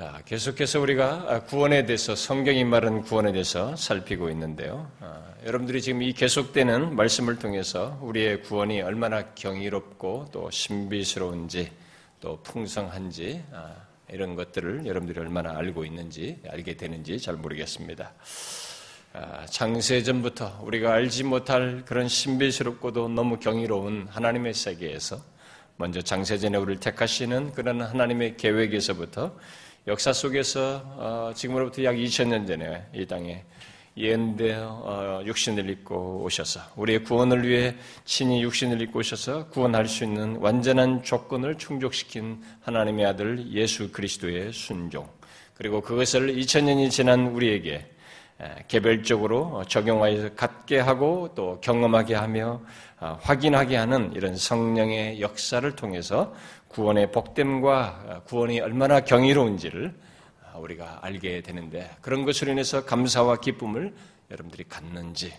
자, 계속해서 우리가 구원에 대해서 성경이 말하는 구원에 대해서 살피고 있는데요. 아, 여러분들이 지금 이 계속되는 말씀을 통해서 우리의 구원이 얼마나 경이롭고 또 신비스러운지 또 풍성한지 아, 이런 것들을 여러분들이 얼마나 알고 있는지 알게 되는지 잘 모르겠습니다. 아, 장세전부터 우리가 알지 못할 그런 신비스럽고도 너무 경이로운 하나님의 세계에서 먼저 장세전에 우리를 택하시는 그런 하나님의 계획에서부터 역사 속에서 어, 지금으로부터 약 2000년 전에 이 땅에 예언되 어, 육신을 입고 오셔서 우리의 구원을 위해 친히 육신을 입고 오셔서 구원할 수 있는 완전한 조건을 충족시킨 하나님의 아들 예수 그리스도의 순종 그리고 그것을 2000년이 지난 우리에게 개별적으로 적용하여 갖게 하고 또 경험하게 하며 어, 확인하게 하는 이런 성령의 역사를 통해서 구원의 복됨과 구원이 얼마나 경이로운지를 우리가 알게 되는데 그런 것으로 인해서 감사와 기쁨을 여러분들이 갖는지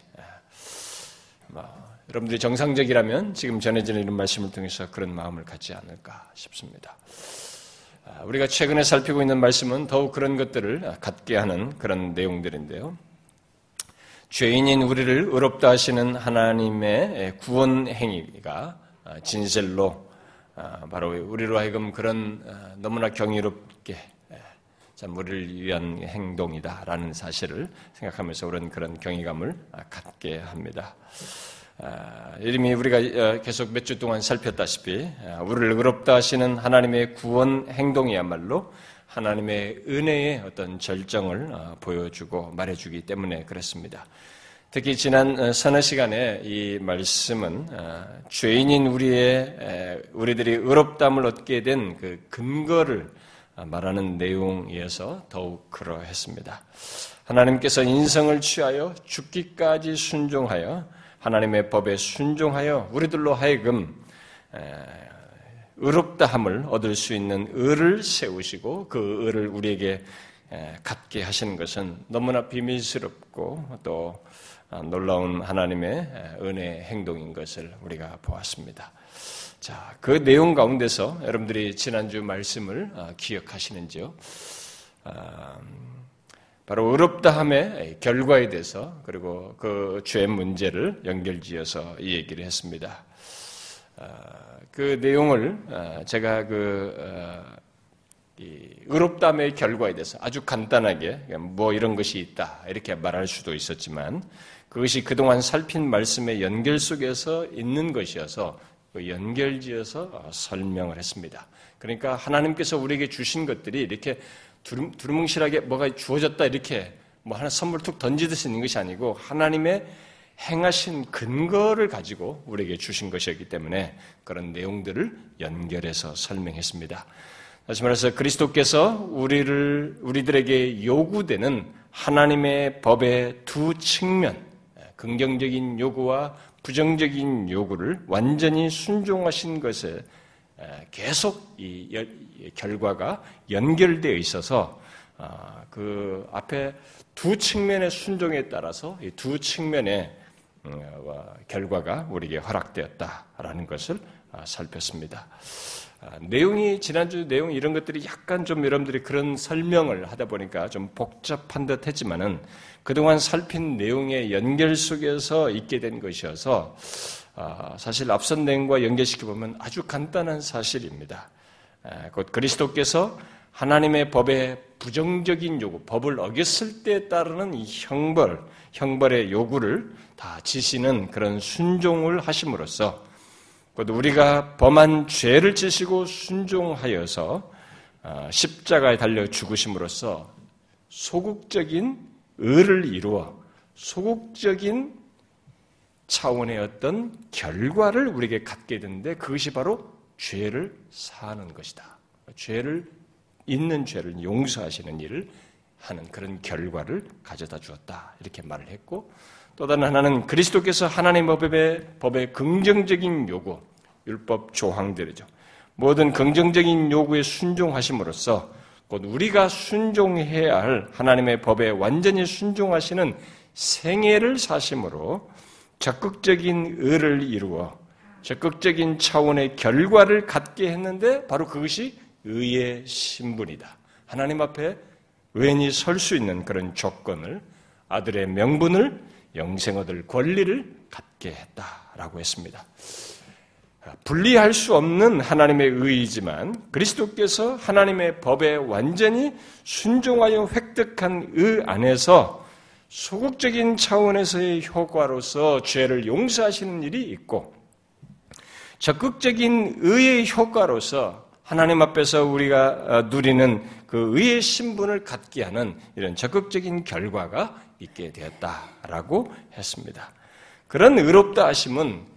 뭐, 여러분들이 정상적이라면 지금 전해지는 이런 말씀을 통해서 그런 마음을 갖지 않을까 싶습니다. 아, 우리가 최근에 살피고 있는 말씀은 더욱 그런 것들을 갖게 하는 그런 내용들인데요. 죄인인 우리를 의롭다 하시는 하나님의 구원 행위가 진실로 아, 바로 우리로 하여금 그런 아, 너무나 경이롭게 참 우리를 위한 행동이다라는 사실을 생각하면서 우리는 그런 경이감을 아, 갖게 합니다. 이름이 우리가 어, 계속 몇 주 동안 살폈다시피 우리를 의롭다 하시는 하나님의 구원 행동이야말로 하나님의 은혜의 어떤 절정을 어, 보여주고 말해주기 때문에 그렇습니다. 특히 지난 어, 서너 시간에 이 말씀은 어, 죄인인 우리의 우리들이 의롭담을 얻게 된 그 근거를 어, 말하는 내용이어서 더욱 그러했습니다. 하나님께서 인성을 취하여 죽기까지 순종하여 하나님의 법에 순종하여 우리들로 하여금 의롭다함을 얻을 수 있는 의를 세우시고 그 의를 우리에게 갖게 하시는 것은 너무나 비밀스럽고 또 아, 놀라운 하나님의 은혜 행동인 것을 우리가 보았습니다. 자, 그 내용 가운데서 여러분들이 지난주 말씀을 아, 기억하시는지요? 아, 바로 의롭다함의 결과에 대해서 그리고 그 죄 문제를 연결지어서 이 얘기를 했습니다. 그 내용을 제가 그 의롭다함의 결과에 대해서 아주 간단하게 뭐 이런 것이 있다 이렇게 말할 수도 있었지만 그것이 그동안 살핀 말씀의 연결 속에서 있는 것이어서 그 연결지어서 어, 설명을 했습니다. 그러니까 하나님께서 우리에게 주신 것들이 이렇게 두루뭉실하게 뭐가 주어졌다 이렇게 뭐 하나 선물 툭 던지듯이 있는 것이 아니고 하나님의 행하신 근거를 가지고 우리에게 주신 것이었기 때문에 그런 내용들을 연결해서 설명했습니다. 다시 말해서 그리스도께서 우리를 우리들에게 요구되는 하나님의 법의 두 측면 긍정적인 요구와 부정적인 요구를 완전히 순종하신 것에 계속 이 결과가 연결되어 있어서 아, 그 앞에 두 측면의 순종에 따라서 이 두 측면의 음, 결과가 우리에게 허락되었다라는 것을 아, 살폈습니다. 아, 내용이 지난주 내용 이런 것들이 약간 좀 여러분들이 그런 설명을 하다 보니까 좀 복잡한 듯 했지만은 그동안 살핀 내용의 연결 속에서 있게 된 것이어서 아, 사실 앞선 내용과 연결시켜 보면 아주 간단한 사실입니다. 아, 곧 그리스도께서 하나님의 법의 부정적인 요구, 법을 어겼을 때 따르는 이 형벌, 형벌의 요구를 다 지시는 그런 순종을 하심으로써 우리가 범한 죄를 지시고 순종하여서 아, 십자가에 달려 죽으심으로써 소극적인 의를 이루어 소극적인 차원의 어떤 결과를 우리에게 갖게 되는데 그것이 바로 죄를 사는 것이다. 죄를 있는 죄를 용서하시는 일을 하는 그런 결과를 가져다 주었다. 이렇게 말을 했고 또 다른 하나는 그리스도께서 하나님 법의, 법의 긍정적인 요구, 율법 조항들이죠. 모든 긍정적인 요구에 순종하심으로써 곧 우리가 순종해야 할 하나님의 법에 완전히 순종하시는 생애를 사심으로 적극적인 의를 이루어 적극적인 차원의 결과를 갖게 했는데 바로 그것이 의의 신분이다. 하나님 앞에 의인이 설 수 있는 그런 조건을 아들의 명분을 영생 얻을 권리를 갖게 했다라고 했습니다. 분리할 수 없는 하나님의 의이지만 그리스도께서 하나님의 법에 완전히 순종하여 획득한 의 안에서 소극적인 차원에서의 효과로서 죄를 용서하시는 일이 있고 적극적인 의의 효과로서 하나님 앞에서 우리가 어, 누리는 그 의의 신분을 갖게 하는 이런 적극적인 결과가 있게 되었다라고 했습니다. 그런 의롭다 하심은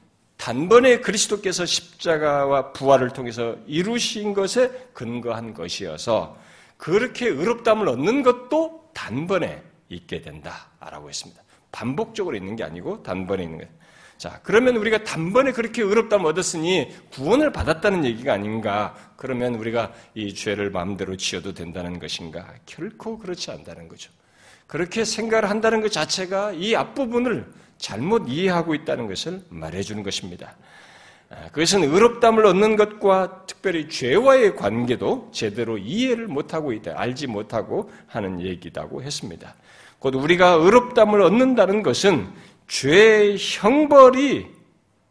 단번에 그리스도께서 십자가와 부활을 통해서 이루신 것에 근거한 것이어서 그렇게 의롭담을 얻는 것도 단번에 있게 된다라고 했습니다. 반복적으로 있는 게 아니고 단번에 있는 거예요. 자, 그러면 우리가 단번에 그렇게 의롭담을 얻었으니 구원을 받았다는 얘기가 아닌가? 그러면 우리가 이 죄를 마음대로 지어도 된다는 것인가? 결코 그렇지 않다는 거죠. 그렇게 생각을 한다는 것 자체가 이 앞부분을 잘못 이해하고 있다는 것을 말해주는 것입니다. 아, 그것은 의롭담을 얻는 것과 특별히 죄와의 관계도 제대로 이해를 못하고 있다, 알지 못하고 하는 얘기다고 했습니다. 곧 우리가 의롭담을 얻는다는 것은 죄의 형벌이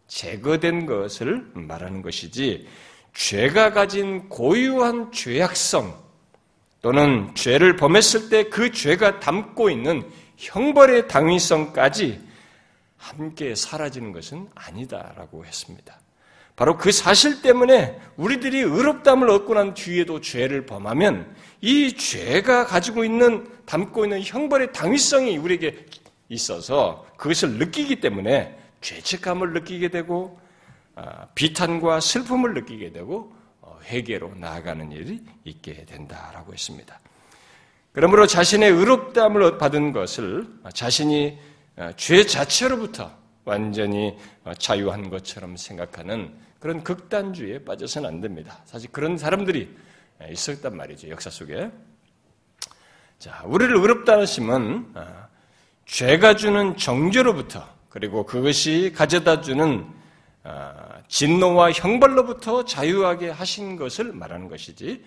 제거된 것을 말하는 것이지, 죄가 가진 고유한 죄악성 또는 죄를 범했을 때 그 죄가 담고 있는 형벌의 당위성까지 함께 사라지는 것은 아니다라고 했습니다. 바로 그 사실 때문에 우리들이 의롭담을 얻고 난 뒤에도 죄를 범하면 이 죄가 가지고 있는 담고 있는 형벌의 당위성이 우리에게 있어서 그것을 느끼기 때문에 죄책감을 느끼게 되고 아, 비탄과 슬픔을 느끼게 되고 어, 회개로 나아가는 일이 있게 된다라고 했습니다. 그러므로 자신의 의롭담을 받은 것을 자신이 어, 죄 자체로부터 완전히 어, 자유한 것처럼 생각하는 그런 극단주의에 빠져서는 안 됩니다. 사실 그런 사람들이 있었단 말이죠. 역사 속에. 자, 우리를 의롭다 하심은 어, 죄가 주는 정죄로부터 그리고 그것이 가져다 주는 진노와 형벌로부터 자유하게 하신 것을 말하는 것이지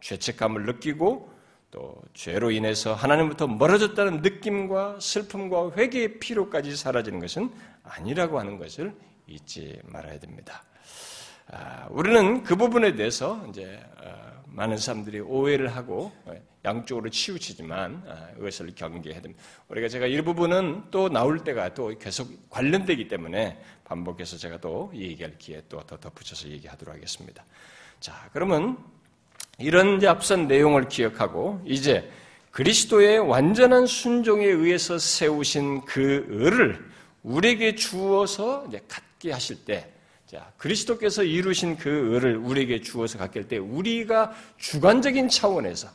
죄책감을 느끼고 또 죄로 인해서 하나님부터 멀어졌다는 느낌과 슬픔과 회개의 피로까지 사라지는 것은 아니라고 하는 것을 잊지 말아야 됩니다. 아, 우리는 그 부분에 대해서 이제 어, 많은 사람들이 오해를 하고 양쪽으로 치우치지만 아, 이것을 경계해야 됩니다. 우리가 제가 이 부분은 또 나올 때가 또 계속 관련되기 때문에 반복해서 제가 또 얘기할 기회 또 더 덧붙여서 얘기하도록 하겠습니다. 자, 그러면 이런 앞선 내용을 기억하고 이제 그리스도의 완전한 순종에 의해서 세우신 그 을을 우리에게 주어서 갖게 하실 때, 자, 그리스도께서 이루신 그 을을 우리에게 주어서 갖게 할 때, 우리가 주관적인 차원에서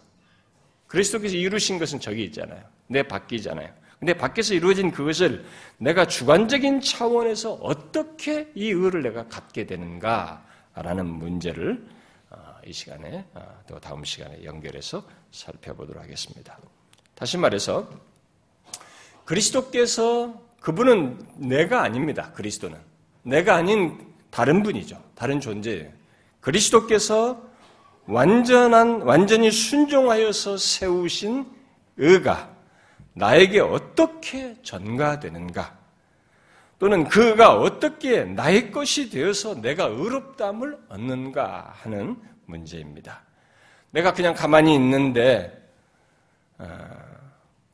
그리스도께서 이루신 것은 저기 있잖아요. 내 밖이잖아요. 근데 밖에서 이루어진 그것을 내가 주관적인 차원에서 어떻게 이 을을 내가 갖게 되는가라는 문제를 이 시간에 아, 또 다음 시간에 연결해서 살펴보도록 하겠습니다. 다시 말해서 그리스도께서 그분은 내가 아닙니다. 그리스도는 내가 아닌 다른 분이죠. 다른 존재예요. 그리스도께서 완전한 완전히 순종하여서 세우신 의가 나에게 어떻게 전가되는가? 또는 그가 어떻게 나의 것이 되어서 내가 의롭담을 얻는가 하는 문제입니다. 내가 그냥 가만히 있는데 어,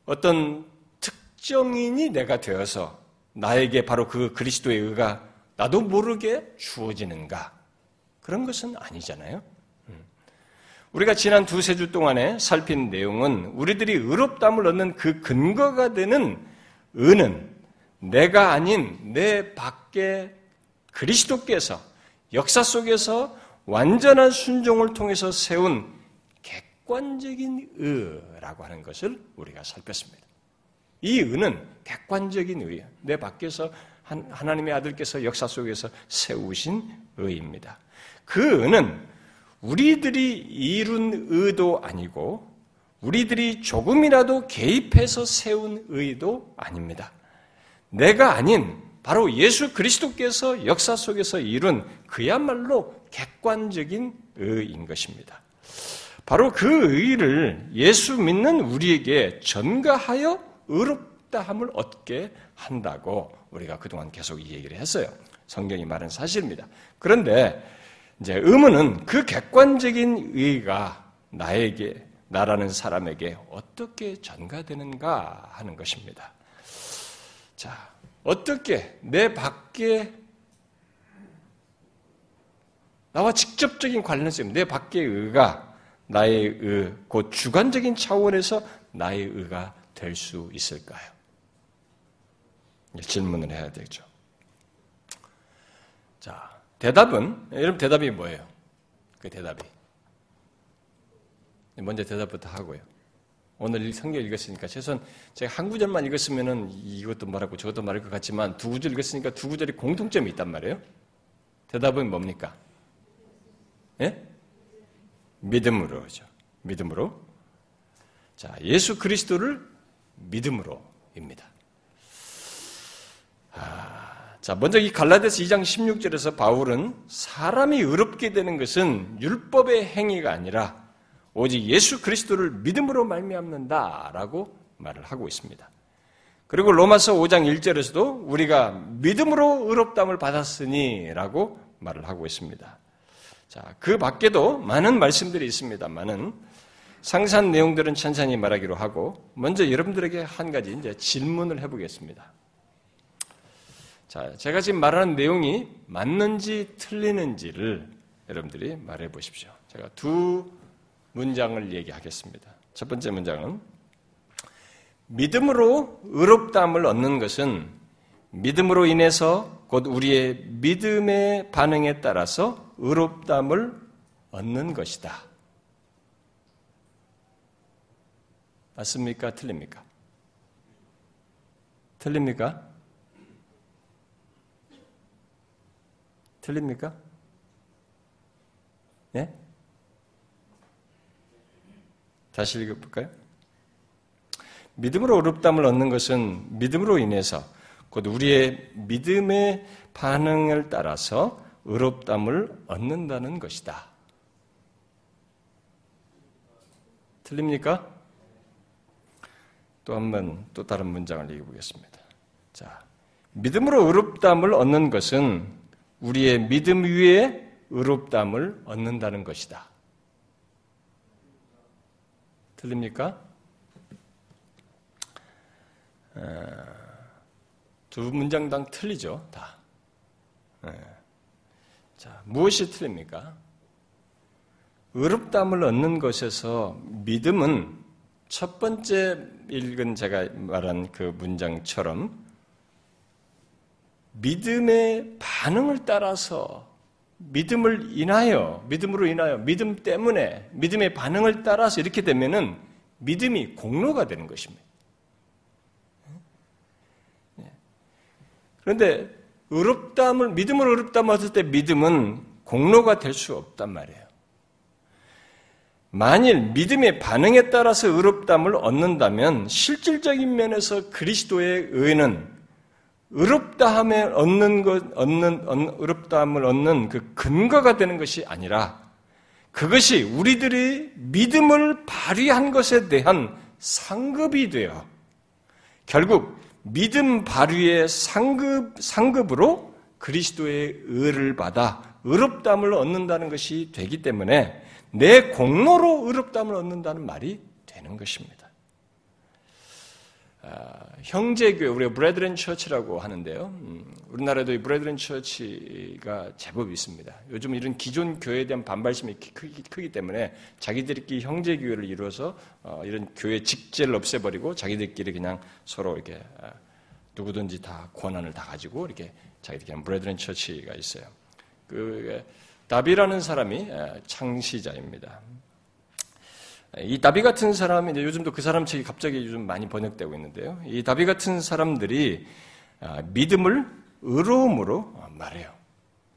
어떤 특정인이 내가 되어서 나에게 바로 그 그리스도의 의가 나도 모르게 주어지는가? 그런 것은 아니잖아요. 음. 우리가 지난 두세 주 동안에 살핀 내용은 우리들이 의롭담을 얻는 그 근거가 되는 의는 내가 아닌 내 밖에 그리스도께서 역사 속에서 완전한 순종을 통해서 세운 객관적인 의라고 하는 것을 우리가 살폈습니다. 이 의는 객관적인 의예요. 내 밖에서 하나님의 아들께서 역사 속에서 세우신 의입니다. 그 의는 우리들이 이룬 의도 아니고 우리들이 조금이라도 개입해서 세운 의도 아닙니다. 내가 아닌 바로 예수 그리스도께서 역사 속에서 이룬 그야말로 객관적인 의인 것입니다. 바로 그 의를 예수 믿는 우리에게 전가하여 의롭다함을 얻게 한다고 우리가 그동안 계속 이 얘기를 했어요. 성경이 말한 사실입니다. 그런데 이제 의문은 그 객관적인 의가 나에게 나라는 사람에게 어떻게 전가되는가 하는 것입니다. 자, 어떻게 내 밖에 나와 직접적인 관련성, 내 밖의 의가 나의 의, 곧 주관적인 차원에서 나의 의가 될 수 있을까요? 질문을 해야 되죠. 자, 대답은, 여러분 대답이 뭐예요? 그 대답이. 먼저 대답부터 하고요. 오늘 성경 읽었으니까 최소한 제가 한 구절만 읽었으면은 이것도 말하고 저것도 말할 것 같지만 두 구절 읽었으니까 두 구절이 공통점이 있단 말이에요. 대답은 뭡니까? 예? 믿음으로죠. 믿음으로. 자, 예수 그리스도를 믿음으로입니다. 아, 자, 먼저 이 갈라데스 2장 16절에서 바울은 사람이 의롭게 되는 것은 율법의 행위가 아니라 오직 예수 그리스도를 믿음으로 말미암는다라고 말을 하고 있습니다. 그리고 로마서 5장 1절에서도 우리가 믿음으로 의롭담을 받았으니라고 말을 하고 있습니다. 자, 그 밖에도 많은 말씀들이 있습니다만은 상세한 내용들은 천천히 말하기로 하고 먼저 여러분들에게 한 가지 이제 질문을 해보겠습니다. 자, 제가 지금 말하는 내용이 맞는지 틀리는지를 여러분들이 말해 보십시오. 제가 두 문장을 얘기하겠습니다. 첫 번째 문장은 믿음으로 의롭다함을 얻는 것은 믿음으로 인해서 곧 우리의 믿음의 반응에 따라서 의롭다함을 얻는 것이다. 맞습니까? 틀립니까? 틀립니까? 틀립니까? 예? 다시 읽어볼까요? 믿음으로 어렵담을 얻는 것은 믿음으로 인해서 곧 우리의 믿음의 반응을 따라서 의롭담을 얻는다는 것이다. 틀립니까? 또 한번 또 다른 문장을 읽어 보겠습니다. 자, 믿음으로 의롭담을 얻는 것은 우리의 믿음 위에 의롭담을 얻는다는 것이다. 틀립니까? 두 문장당 틀리죠, 다. 자, 무엇이 틀립니까? 의롭담을 얻는 것에서 믿음은 첫 번째 읽은 제가 말한 그 문장처럼 믿음의 반응을 따라서 믿음을 인하여, 믿음으로 인하여, 믿음 때문에, 믿음의 반응을 따라서 이렇게 되면은 믿음이 공로가 되는 것입니다. 예. 그런데 의롭담을, 믿음을 의롭담을 얻을 때 믿음은 공로가 될 수 없단 말이에요. 만일 믿음의 반응에 따라서 의롭담을 얻는다면 실질적인 면에서 그리스도의 의는 의롭다함에 얻는 것, 얻는, 의롭다함을 얻는 그 근거가 되는 것이 아니라 그것이 우리들이 믿음을 발휘한 것에 대한 상급이 되어 결국 믿음 발휘의 상급, 상급으로 그리스도의 의를 받아 의롭담을 얻는다는 것이 되기 때문에 내 공로로 의롭담을 얻는다는 말이 되는 것입니다. 아, 형제교회, 우리가 브레드렌 처치라고 하는데요. 음, 우리나라에도 이 브레드렌 처치가 제법 있습니다. 요즘 이런 기존 교회에 대한 반발심이 크기, 크기 때문에 자기들끼리 형제교회를 이루어서 어, 이런 교회 직제를 없애버리고 자기들끼리 그냥 서로 이렇게 아, 누구든지 다 권한을 다 가지고 이렇게 자기들끼리 브레드렌 처치가 있어요. 그 다비라는 사람이 아, 창시자입니다. 이 다비 같은 사람이 이제 요즘도 그 사람 책이 갑자기 요즘 많이 번역되고 있는데요. 이 다비 같은 사람들이 아, 믿음을 의로움으로 말해요.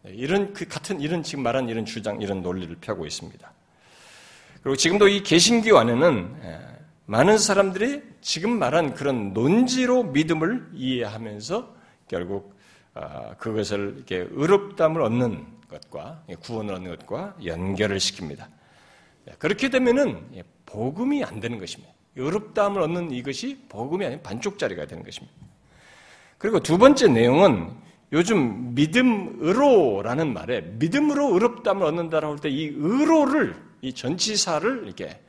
이런 그 같은 이런 지금 말한 이런 주장 이런 논리를 펴고 있습니다. 그리고 지금도 이 개신교 안에는 많은 사람들이 지금 말한 그런 논지로 믿음을 이해하면서 결국 아, 그것을 이렇게 의롭담을 얻는 것과 구원을 얻는 것과 연결을 시킵니다. 그렇게 되면은 예, 복음이 안 되는 것입니다. 의롭다함을 얻는 이것이 복음이 아닌 반쪽짜리가 되는 것입니다. 그리고 두 번째 내용은 요즘 믿음으로라는 말에 믿음으로 의롭다함을 얻는다라고 할 때 이 의로를 이 전치사를 이렇게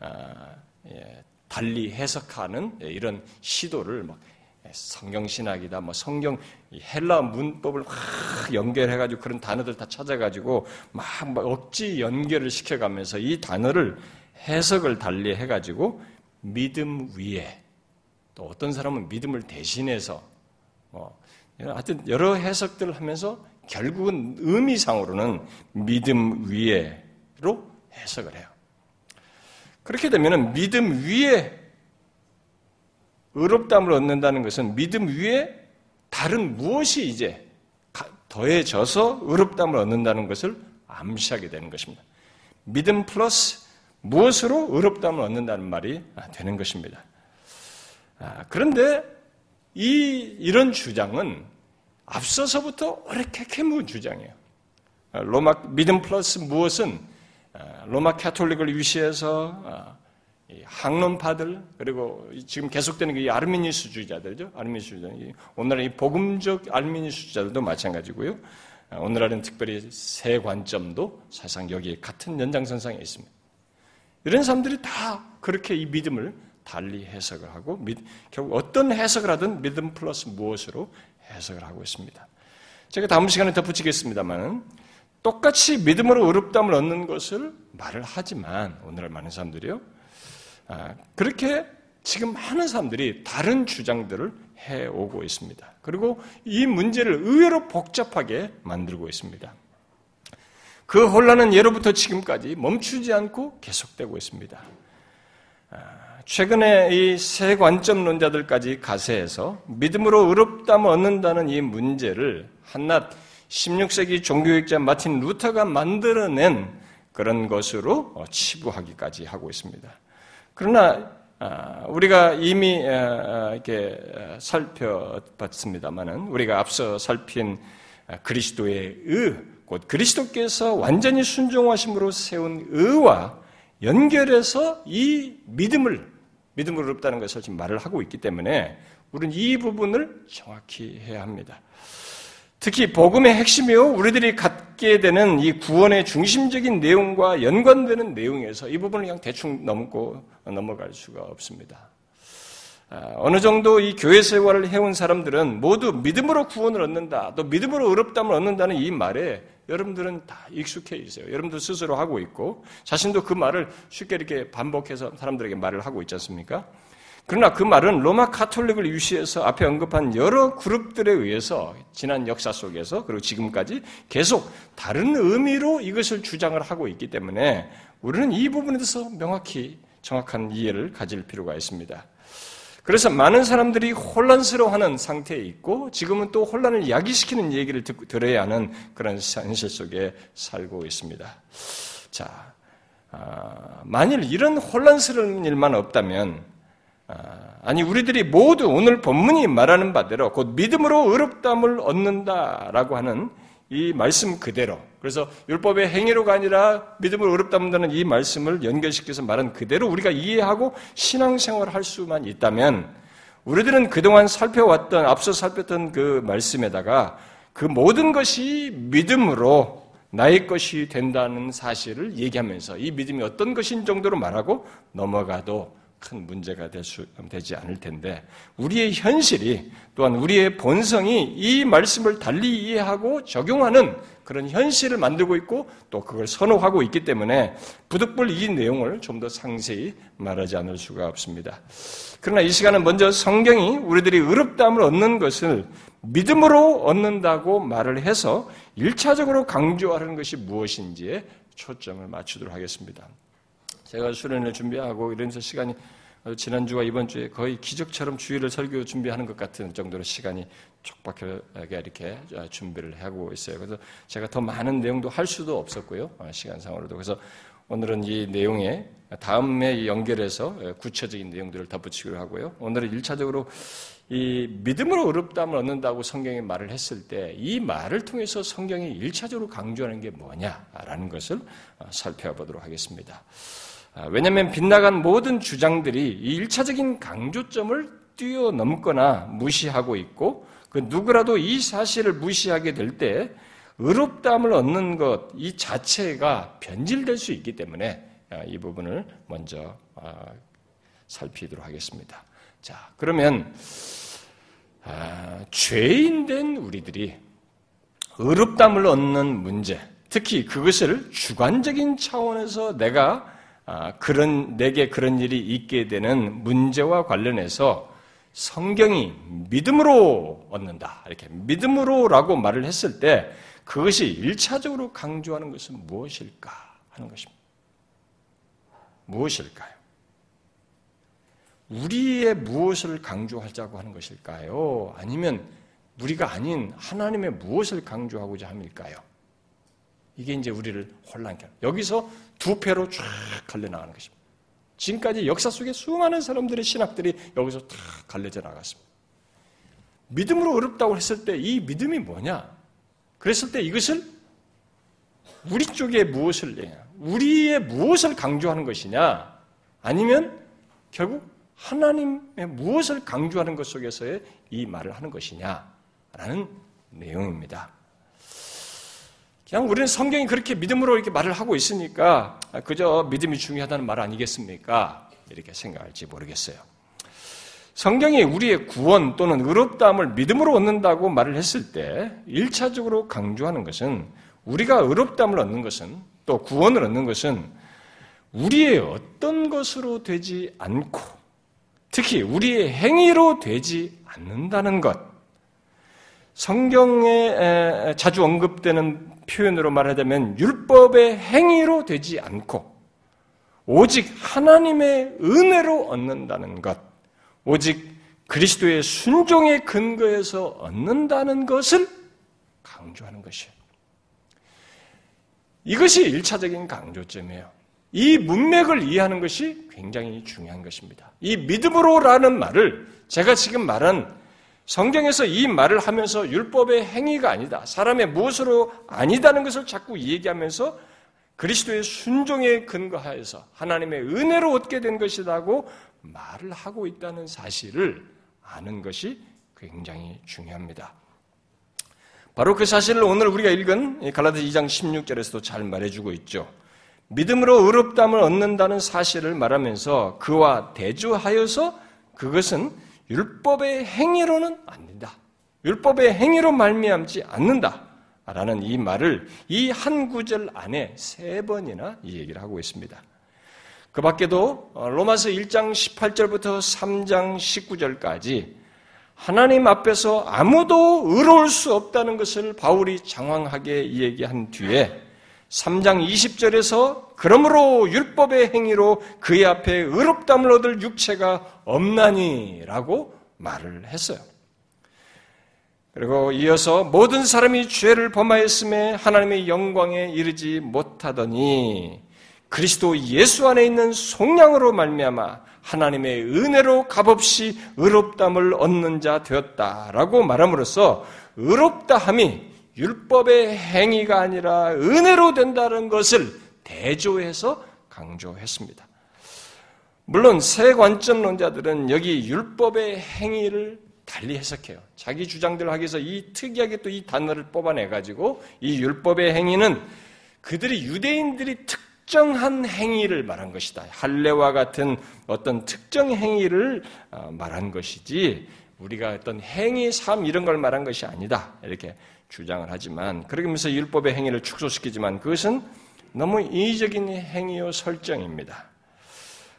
아, 예, 달리 해석하는 이런 시도를 막 성경 신학이다, 뭐 성경 헬라 문법을 확 연결해가지고 그런 단어들 다 찾아가지고 막, 막 억지 연결을 시켜가면서 이 단어를 해석을 달리 해가지고 믿음 위에 또 어떤 사람은 믿음을 대신해서 뭐 하여튼 여러 해석들을 하면서 결국은 의미상으로는 믿음 위에로 해석을 해요. 그렇게 되면 믿음 위에 의롭담을 얻는다는 것은 믿음 위에 다른 무엇이 이제 더해져서 의롭담을 얻는다는 것을 암시하게 되는 것입니다. 믿음 플러스 무엇으로 의롭담을 얻는다는 말이 되는 것입니다. 아, 그런데 이 이런 주장은 앞서서부터 오래게 캐묵은 주장이에요. 아, 로마 믿음 플러스 무엇은 아, 로마 캐톨릭을 위시해서 학론파들 그리고 지금 계속되는 이 아르미니스주의자들죠. 아르미니스주의자. 오늘날 이 복음적 아르미니스주의자들도 마찬가지고요. 오늘날은 특별히 새 관점도 사실상 여기 같은 연장선상에 있습니다. 이런 사람들이 다 그렇게 이 믿음을 달리 해석을 하고 결국 어떤 해석을 하든 믿음 플러스 무엇으로 해석을 하고 있습니다. 제가 다음 시간에 덧붙이겠습니다만 똑같이 믿음으로 의롭담을 얻는 것을 말을 하지만 오늘날 많은 사람들이요 아, 그렇게 지금 많은 사람들이 다른 주장들을 해오고 있습니다. 그리고 이 문제를 의외로 복잡하게 만들고 있습니다. 그 혼란은 예로부터 지금까지 멈추지 않고 계속되고 있습니다. 아, 최근에 이 세 관점론자들까지 가세해서 믿음으로 의롭담을 얻는다는 이 문제를 한낱 16세기 종교학자 마틴 루터가 만들어낸 그런 것으로 어, 치부하기까지 하고 있습니다. 그러나 아, 우리가 이미 이렇게 살펴봤습니다만은 우리가 앞서 살핀 그리스도의 의, 곧 그리스도께서 완전히 순종하심으로 세운 의와 연결해서 이 믿음을 믿음으로 어렵다는 것을 지금 말을 하고 있기 때문에 우리는 이 부분을 정확히 해야 합니다. 특히 복음의 핵심이요 우리들이 갖게 되는 이 구원의 중심적인 내용과 연관되는 내용에서 이 부분을 그냥 대충 넘고 넘어갈 수가 없습니다. 아, 어느 정도 이 교회 생활을 해온 사람들은 모두 믿음으로 구원을 얻는다, 또 믿음으로 의롭담을 얻는다는 이 말에 여러분들은 다 익숙해 있어요. 여러분들 스스로 하고 있고, 자신도 그 말을 쉽게 이렇게 반복해서 사람들에게 말을 하고 있지 않습니까? 그러나 그 말은 로마 카톨릭을 유시해서 앞에 언급한 여러 그룹들에 의해서 지난 역사 속에서 그리고 지금까지 계속 다른 의미로 이것을 주장을 하고 있기 때문에 우리는 이 부분에 대해서 명확히 정확한 이해를 가질 필요가 있습니다. 그래서 많은 사람들이 혼란스러워하는 상태에 있고 지금은 또 혼란을 야기시키는 얘기를 듣, 들어야 하는 그런 현실 속에 살고 있습니다. 자, 아, 만일 이런 혼란스러운 일만 없다면 아, 아니 우리들이 모두 오늘 본문이 말하는 바대로 곧 믿음으로 의롭담을 얻는다라고 하는 이 말씀 그대로 그래서 율법의 행위로가 아니라 믿음을 어렵다문다는 이 말씀을 연결시켜서 말한 그대로 우리가 이해하고 신앙생활을 할 수만 있다면 우리들은 그동안 살펴왔던 앞서 살폈던 그 말씀에다가 그 모든 것이 믿음으로 나의 것이 된다는 사실을 얘기하면서 이 믿음이 어떤 것인 정도로 말하고 넘어가도 큰 문제가 될 수, 되지 않을 텐데, 우리의 현실이 또한 우리의 본성이 이 말씀을 달리 이해하고 적용하는 그런 현실을 만들고 있고 또 그걸 선호하고 있기 때문에 부득불 이 내용을 좀 더 상세히 말하지 않을 수가 없습니다. 그러나 이 시간은 먼저 성경이 우리들이 의롭다함을 얻는 것을 믿음으로 얻는다고 말을 해서 1차적으로 강조하는 것이 무엇인지에 초점을 맞추도록 하겠습니다. 제가 수련을 준비하고 이러면서 시간이 지난주와 이번 주에 거의 기적처럼 주일을 설교 준비하는 것 같은 정도로 시간이 촉박하게 이렇게 준비를 하고 있어요. 그래서 제가 더 많은 내용도 할 수도 없었고요. 어, 시간상으로도. 그래서 오늘은 이 내용에 다음에 연결해서 구체적인 내용들을 덧붙이기로 하고요. 오늘은 1차적으로 이 믿음으로 의롭다함을 얻는다고 성경이 말을 했을 때 이 말을 통해서 성경이 일차적으로 강조하는 게 뭐냐라는 것을 어, 살펴보도록 하겠습니다. 아, 왜냐하면 빗나간 모든 주장들이 이 일차적인 강조점을 뛰어넘거나 무시하고 있고 그 누구라도 이 사실을 무시하게 될 때 의롭다함을 얻는 것 이 자체가 변질될 수 있기 때문에 아, 이 부분을 먼저 아, 살피도록 하겠습니다. 자, 그러면 아, 죄인된 우리들이 의롭담을 얻는 문제, 특히 그것을 주관적인 차원에서 내가 아, 그런 내게 그런 일이 있게 되는 문제와 관련해서 성경이 믿음으로 얻는다. 이렇게 믿음으로라고 말을 했을 때 그것이 일차적으로 강조하는 것은 무엇일까 하는 것입니다. 무엇일까요? 우리의 무엇을 강조하자고 하는 것일까요? 아니면 우리가 아닌 하나님의 무엇을 강조하고자 함일까요? 이게 이제 우리를 혼란케 합니다. 여기서 두 패로 쫙 갈려나가는 것입니다. 지금까지 역사 속에 수많은 사람들의 신학들이 여기서 다 갈려져 나갔습니다. 믿음으로 어렵다고 했을 때 이 믿음이 뭐냐? 그랬을 때 이것을 우리 쪽에 무엇을 우리의 무엇을 강조하는 것이냐? 아니면 결국 하나님의 무엇을 강조하는 것 속에서의 이 말을 하는 것이냐 라는 내용입니다. 그냥 우리는 성경이 그렇게 믿음으로 이렇게 말을 하고 있으니까 그저 믿음이 중요하다는 말 아니겠습니까? 이렇게 생각할지 모르겠어요. 성경이 우리의 구원 또는 의롭다함을 믿음으로 얻는다고 말을 했을 때 1차적으로 강조하는 것은 우리가 의롭다함을 얻는 것은 또 구원을 얻는 것은 우리의 어떤 것으로 되지 않고 특히 우리의 행위로 되지 않는다는 것. 성경에 자주 언급되는 표현으로 말하자면 율법의 행위로 되지 않고 오직 하나님의 은혜로 얻는다는 것. 오직 그리스도의 순종의 근거에서 얻는다는 것을 강조하는 것이에요. 이것이 일차적인 강조점이에요. 이 문맥을 이해하는 것이 굉장히 중요한 것입니다. 이 믿음으로라는 말을 제가 지금 말한 성경에서 이 말을 하면서 율법의 행위가 아니다. 사람의 무엇으로 아니다는 것을 자꾸 얘기하면서 그리스도의 순종에 근거하여서 하나님의 은혜로 얻게 된 것이라고 말을 하고 있다는 사실을 아는 것이 굉장히 중요합니다. 바로 그 사실을 오늘 우리가 읽은 갈라디 2장 16절에서도 잘 말해주고 있죠. 믿음으로 의롭담을 얻는다는 사실을 말하면서 그와 대조하여서 그것은 율법의 행위로는 안 된다. 율법의 행위로 말미암지 않는다. 라는 이 말을 이 한 구절 안에 세 번이나 이 얘기를 하고 있습니다. 그 밖에도 어, 로마서 1장 18절부터 3장 19절까지 하나님 앞에서 아무도 의로울 수 없다는 것을 바울이 장황하게 얘기한 뒤에 3장 20절에서 그러므로 율법의 행위로 그의 앞에 의롭담을 얻을 육체가 없나니라고 말을 했어요. 그리고 이어서 모든 사람이 죄를 범하였음에 하나님의 영광에 이르지 못하더니 그리스도 예수 안에 있는 속량으로 말미암아 하나님의 은혜로 값없이 의롭담을 얻는 자 되었다라고 말함으로써 의롭다함이 율법의 행위가 아니라 은혜로 된다는 것을 대조해서 강조했습니다. 물론 새 관점론자들은 여기 율법의 행위를 달리 해석해요. 자기 주장들 하기 위해서 이 특이하게 또 이 단어를 뽑아내 가지고 이 율법의 행위는 그들이 유대인들이 특정한 행위를 말한 것이다. 할례와 같은 어떤 특정 행위를 어, 말한 것이지 우리가 어떤 행위, 삶 이런 걸 말한 것이 아니다. 이렇게 주장을 하지만 그러면서 율법의 행위를 축소시키지만 그것은 너무 인위적인 행위요 설정입니다.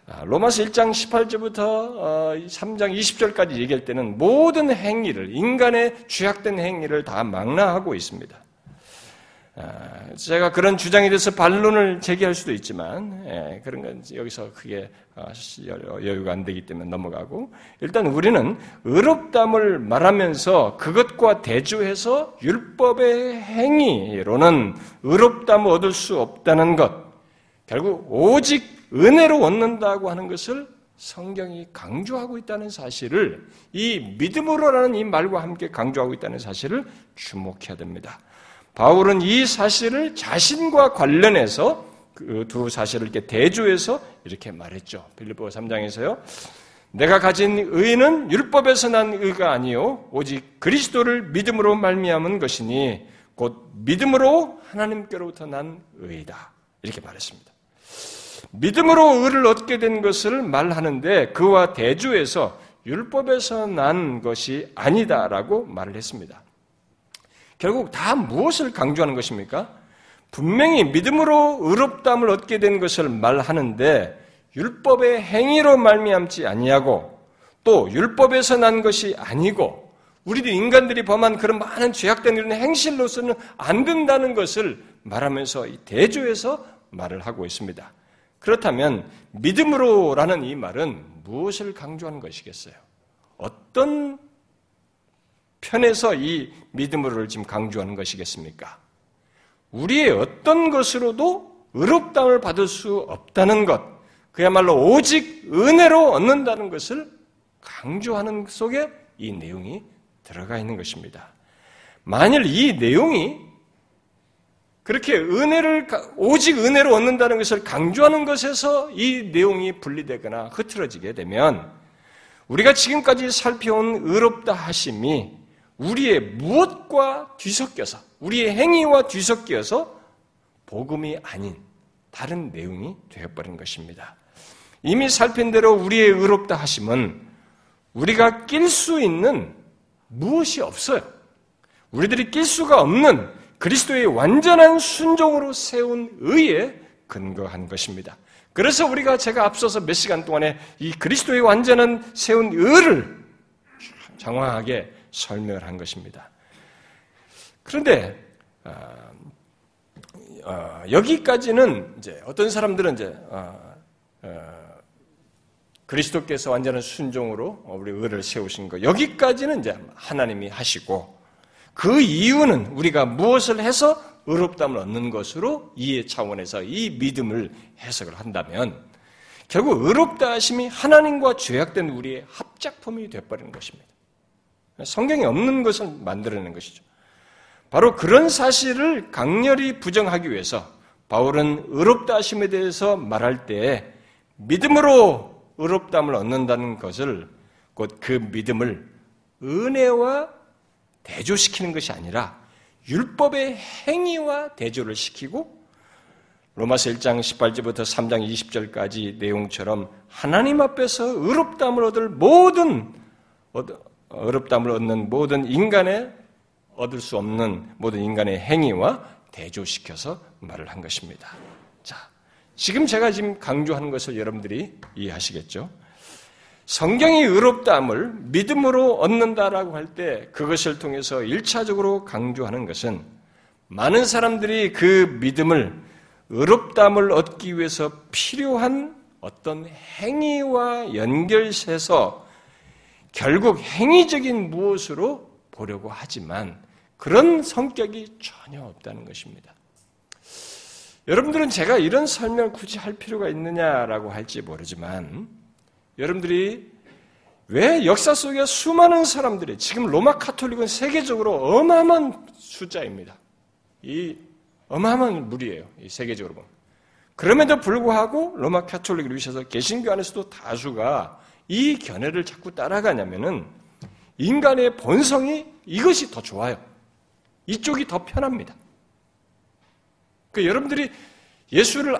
아, 로마서 1장 18절부터 3장 어, 20절까지 얘기할 때는 모든 행위를 인간의 죄악된 행위를 다 망라하고 있습니다. 아, 제가 그런 주장에 대해서 반론을 제기할 수도 있지만 예, 그런 건 여기서 크게 어, 여유가 안 되기 때문에 넘어가고 일단 우리는 의롭담을 말하면서 그것과 대조해서 율법의 행위로는 의롭담을 얻을 수 없다는 것 결국 오직 은혜로 얻는다고 하는 것을 성경이 강조하고 있다는 사실을 이 믿음으로라는 이 말과 함께 강조하고 있다는 사실을 주목해야 됩니다. 바울은 이 사실을 자신과 관련해서 그 두 사실을 이렇게 대조해서 이렇게 말했죠. 빌립보 3장에서요. 내가 가진 의는 율법에서 난 의가 아니요 오직 그리스도를 믿음으로 말미암은 것이니 곧 믿음으로 하나님께로부터 난 의이다. 이렇게 말했습니다. 믿음으로 의를 얻게 된 것을 말하는데 그와 대조해서 율법에서 난 것이 아니다라고 말을 했습니다. 결국 다 무엇을 강조하는 것입니까? 분명히 믿음으로 의롭담을 얻게 된 것을 말하는데 율법의 행위로 말미암지 아니하고 또 율법에서 난 것이 아니고 우리들 인간들이 범한 그런 많은 죄악된 이런 행실로서는 안 된다는 것을 말하면서 대조해서 말을 하고 있습니다. 그렇다면 믿음으로라는 이 말은 무엇을 강조하는 것이겠어요? 어떤 편에서 이 믿음으로를 지금 강조하는 것이겠습니까? 우리의 어떤 것으로도 의롭다을 받을 수 없다는 것, 그야말로 오직 은혜로 얻는다는 것을 강조하는 속에 이 내용이 들어가 있는 것입니다. 만일 이 내용이 그렇게 은혜를 오직 은혜로 얻는다는 것을 강조하는 것에서 이 내용이 분리되거나 흐트러지게 되면 우리가 지금까지 살펴온 의롭다 하심이 우리의 무엇과 뒤섞여서 우리의 행위와 뒤섞여서 복음이 아닌 다른 내용이 되어버린 것입니다. 이미 살핀 대로 우리의 의롭다 하심은 우리가 낄 수 있는 무엇이 없어요. 우리들이 낄 수가 없는 그리스도의 완전한 순종으로 세운 의에 근거한 것입니다. 그래서 우리가 제가 앞서서 몇 시간 동안에 이 그리스도의 완전한 세운 의를 장황하게 설명을 한 것입니다. 그런데 어, 어, 여기까지는 이제 어떤 사람들은 이제 어, 그리스도께서 완전한 순종으로 우리 의를 세우신 거 여기까지는 이제 하나님이 하시고 그 이유는 우리가 무엇을 해서 의롭담을 얻는 것으로 이해 차원에서 이 믿음을 해석을 한다면 결국 의롭다 하심이 하나님과 죄악된 우리의 합작품이 되어버리는 것입니다. 성경에 없는 것을 만들어내는 것이죠. 바로 그런 사실을 강렬히 부정하기 위해서 바울은 의롭다 하심에 대해서 말할 때 믿음으로 의롭담을 얻는다는 것을 곧 그 믿음을 은혜와 대조시키는 것이 아니라 율법의 행위와 대조를 시키고 로마서 1장 18절부터 3장 20절까지 내용처럼 하나님 앞에서 의롭담을 얻을 모든 의롭담을 얻는 모든 인간의 얻을 수 없는 모든 인간의 행위와 대조시켜서 말을 한 것입니다. 자, 지금 제가 지금 강조하는 것을 여러분들이 이해하시겠죠? 성경이 의롭다함을 믿음으로 얻는다라고 할 때 그것을 통해서 1차적으로 강조하는 것은 많은 사람들이 그 믿음을 의롭다함을 얻기 위해서 필요한 어떤 행위와 연결해서 결국 행위적인 무엇으로 보려고 하지만 그런 성격이 전혀 없다는 것입니다. 여러분들은 제가 이런 설명을 굳이 할 필요가 있느냐라고 할지 모르지만 여러분들이 왜 역사 속에 수많은 사람들이 지금 로마 카톨릭은 세계적으로 어마어마한 숫자입니다. 이 어마어마한 무리예요. 이 세계적으로 보면. 그럼에도 불구하고 로마 카톨릭을 위해서 개신교 안에서도 다수가 이 견해를 자꾸 따라가냐면은 인간의 본성이 이것이 더 좋아요. 이쪽이 더 편합니다. 그 여러분들이 예수를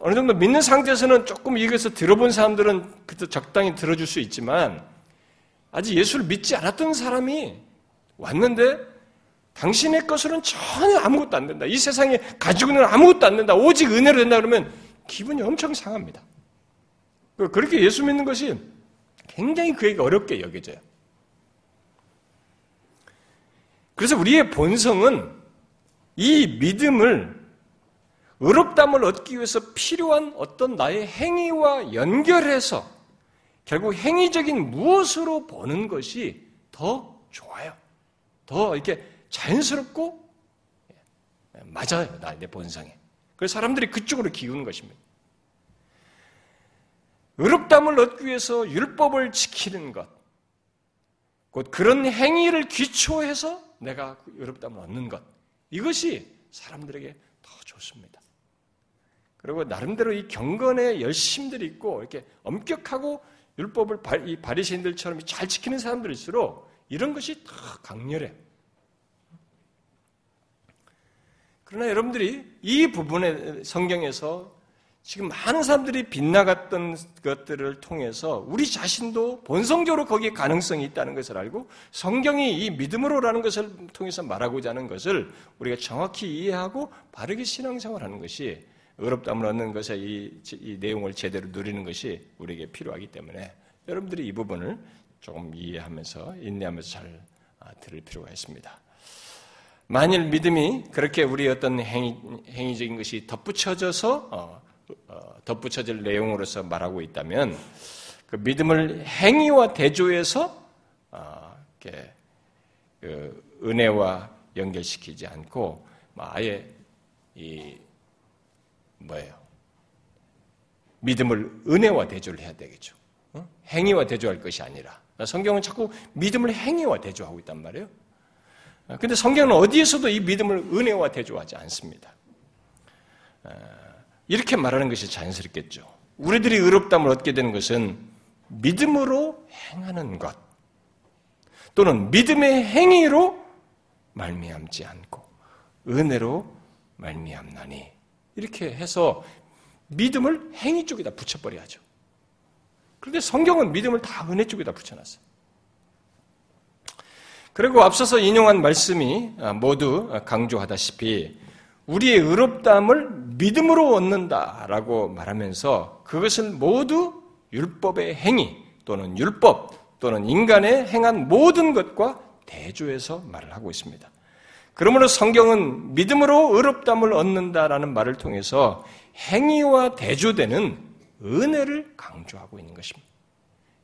어느 정도 믿는 상태에서는 조금 이것을 들어본 사람들은 그때 적당히 들어줄 수 있지만 아직 예수를 믿지 않았던 사람이 왔는데 당신의 것으로는 전혀 아무것도 안 된다. 이 세상에 가지고 있는 아무것도 안 된다. 오직 은혜로 된다 그러면 기분이 엄청 상합니다. 그렇게 예수 믿는 것이 굉장히 그에게 어렵게 여겨져요. 그래서 우리의 본성은 이 믿음을 의롭담을 얻기 위해서 필요한 어떤 나의 행위와 연결해서 결국 행위적인 무엇으로 보는 것이 더 좋아요. 더 이렇게 자연스럽고 맞아요. 나의 본성에. 그래서 사람들이 그쪽으로 기우는 것입니다. 의롭담을 얻기 위해서 율법을 지키는 것, 곧 그런 행위를 기초해서 내가 의롭담을 얻는 것, 이것이 사람들에게 더 좋습니다. 그리고 나름대로 이 경건의 열심들이 있고 이렇게 엄격하고 율법을 이 바리새인들처럼 잘 지키는 사람들일수록 이런 것이 더 강렬해. 그러나 여러분들이 이 부분에 성경에서 지금 많은 사람들이 빗나갔던 것들을 통해서 우리 자신도 본성적으로 거기에 가능성이 있다는 것을 알고 성경이 이 믿음으로라는 것을 통해서 말하고자 하는 것을 우리가 정확히 이해하고 바르게 신앙생활하는 것이 의롭다을 얻는 것에 이, 이 내용을 제대로 누리는 것이 우리에게 필요하기 때문에 여러분들이 이 부분을 조금 이해하면서 인내하면서 잘 아, 들을 필요가 있습니다. 만일 믿음이 그렇게 우리 어떤 행위, 행위적인 것이 덧붙여져서 어, 어, 덧붙여질 내용으로서 말하고 있다면 그 믿음을 행위와 대조해서 어, 이렇게 그 은혜와 연결시키지 않고 뭐 아예 이 뭐예요? 믿음을 은혜와 대조를 해야 되겠죠. 어? 행위와 대조할 것이 아니라 성경은 자꾸 믿음을 행위와 대조하고 있단 말이에요. 근데 성경은 어디에서도 이 믿음을 은혜와 대조하지 않습니다. 이렇게 말하는 것이 자연스럽겠죠. 우리들이 의롭담을 얻게 되는 것은 믿음으로 행하는 것 또는 믿음의 행위로 말미암지 않고 은혜로 말미암나니 이렇게 해서 믿음을 행위 쪽에다 붙여버려야죠. 그런데 성경은 믿음을 다 은혜 쪽에다 붙여놨어요. 그리고 앞서서 인용한 말씀이 모두 강조하다시피 우리의 의롭다함을 믿음으로 얻는다라고 말하면서 그것을 모두 율법의 행위 또는 율법 또는 인간의 행한 모든 것과 대조해서 말을 하고 있습니다. 그러므로 성경은 믿음으로 의롭담을 얻는다라는 말을 통해서 행위와 대조되는 은혜를 강조하고 있는 것입니다.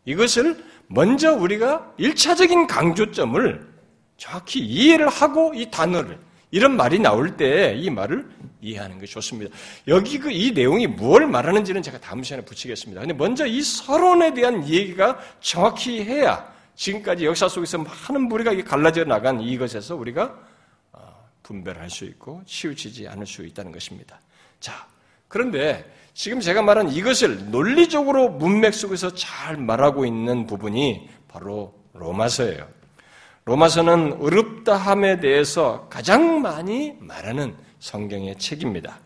이것을 먼저 우리가 일차적인 강조점을 정확히 이해를 하고 이 단어를 이런 말이 나올 때 이 말을 이해하는 것이 좋습니다. 여기 그 이 내용이 무엇을 말하는지는 제가 다음 시간에 붙이겠습니다. 근데 먼저 이 서론에 대한 얘기가 정확히 해야 지금까지 역사 속에서 많은 무리가 갈라져 나간 이것에서 우리가 어, 분별할 수 있고 치우치지 않을 수 있다는 것입니다. 자, 그런데 지금 제가 말한 이것을 논리적으로 문맥 속에서 잘 말하고 있는 부분이 바로 로마서예요. 로마서는 의롭다함에 대해서 가장 많이 말하는 성경의 책입니다.